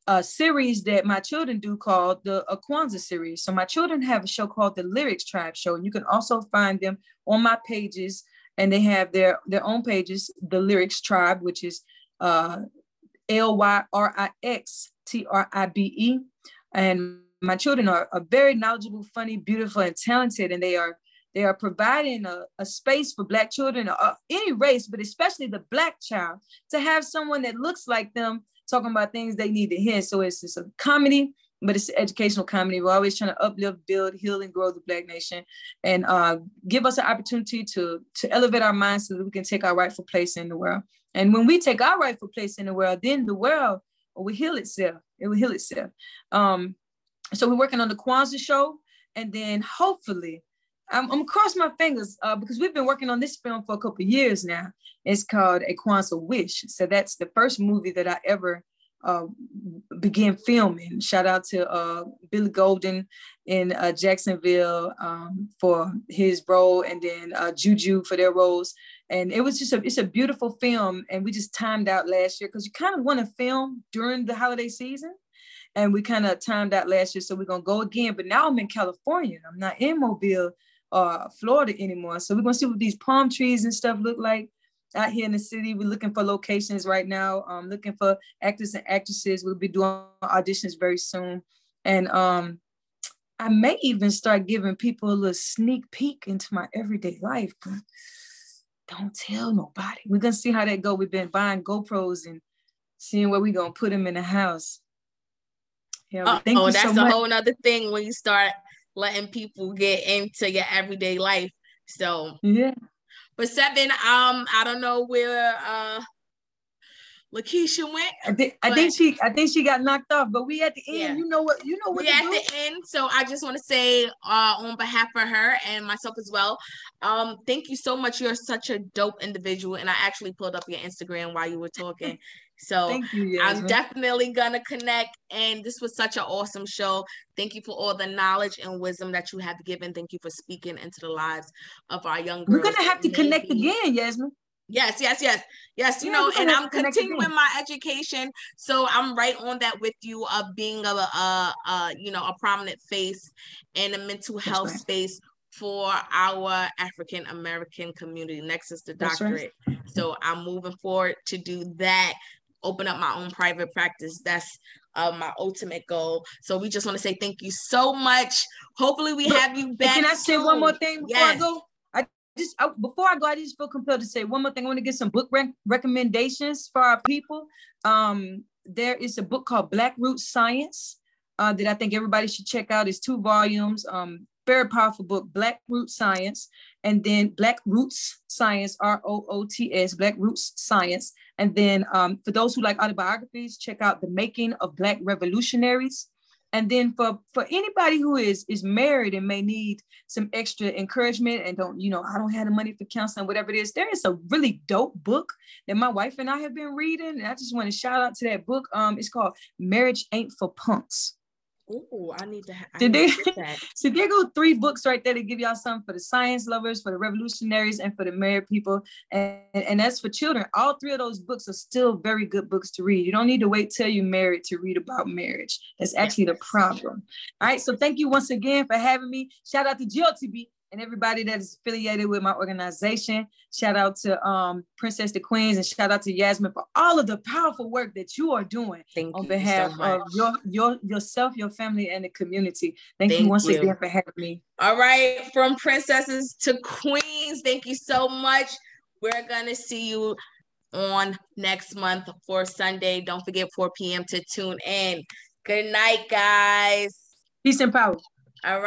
a series that my children do called the Kwanzaa series. So my children have a show called the Lyrix Tribe Show, and you can also find them on my pages, and they have their their own pages, the Lyrix Tribe, which is uh, L Y R I X T R I B E, and my children are, are very knowledgeable, funny, beautiful, and talented, and they are they are providing a, a space for Black children, uh, any race, but especially the Black child, to have someone that looks like them talking about things they need to hear. So it's just a comedy, but it's educational comedy. We're always trying to uplift, build, heal, and grow the Black nation, and uh, give us an opportunity to to elevate our minds so that we can take our rightful place in the world. And when we take our rightful place in the world, then the world will heal itself. It will heal itself. Um, so we're working on the Kwanzaa show, and then hopefully I'm, I'm cross my fingers uh, because we've been working on this film for a couple years now. It's called A Kwanzaa Wish. So that's the first movie that I ever uh, began filming. Shout out to uh, Billy Golden in uh, Jacksonville um, for his role, and then uh, Juju for their roles. And it was just a it's a beautiful film, and we just timed out last year because you kind of want to film during the holiday season. And we kind of timed out last year, so we're gonna go again. But now I'm in California. I'm not in Mobile, uh, Florida anymore. So we're gonna see what these palm trees and stuff look like out here in the city. We're looking for locations right now. Um, looking for actors and actresses. We'll be doing auditions very soon, and um, I may even start giving people a little sneak peek into my everyday life. But don't tell nobody. We're gonna see how that go. We've been buying GoPros and seeing where we're gonna put them in the house. Yeah, thank oh, that's so a much. whole nother thing when you start letting people get into your everyday life. So yeah. But seven, um, I don't know where uh Lakeisha went. I think I think she I think she got knocked off, but we at the end. Yeah. You know what? You know what? We at do? the end. So I just want to say, uh, on behalf of her and myself as well, um, thank you so much. You're such a dope individual, and I actually pulled up your Instagram while you were talking. So you, I'm definitely gonna connect. And this was such an awesome show. Thank you for all the knowledge and wisdom that you have given. Thank you for speaking into the lives of our young girls. We're gonna have to maybe. connect again, Yasmin. Yes, yes, yes, yes. You yeah, know, and I'm continuing my education, so I'm right on that with you of being a, a, a you know, a prominent face in a mental health right. space for our African American community. Next is the doctorate. Right. So I'm moving forward to do that, open up my own private practice. That's uh, my ultimate goal. So we just want to say thank you so much. Hopefully we have you back. Can I say soon. one more thing before yes. I go? I just I, before I go, I just feel compelled to say one more thing. I want to get some book rec- recommendations for our people. Um, there is a book called Black Root Science. Uh, that I think everybody should check out. It's two volumes. Um, very powerful book, Black Root Science, and then Black Roots Science, R O O T S, Black Roots Science. And then um, for those who like autobiographies, check out The Making of Black Revolutionaries. And then for, for anybody who is is married and may need some extra encouragement and don't, you know, I don't have the money for counseling, whatever it is, there is a really dope book that my wife and I have been reading. And I just want to shout out to that book. Um, it's called Marriage Ain't for Punks. Oh, I need to. Ha- so, there, so there go three books right there to give y'all something for the science lovers, for the revolutionaries, and for the married people. And, and that's for children. All three of those books are still very good books to read. You don't need to wait till you're married to read about marriage. That's actually the problem. All right. So thank you once again for having me. Shout out to GLTB and everybody that is affiliated with my organization. Shout out to um, Princess the Queens and shout out to Yasmin for all of the powerful work that you are doing Thank on behalf so of your your yourself, your family, and the community. Thank, Thank you once you. again for having me. All right, from princesses to queens. Thank you so much. We're gonna see you on next month for Sunday. Don't forget 4 p.m. to tune in. Good night, guys. Peace and power. All right.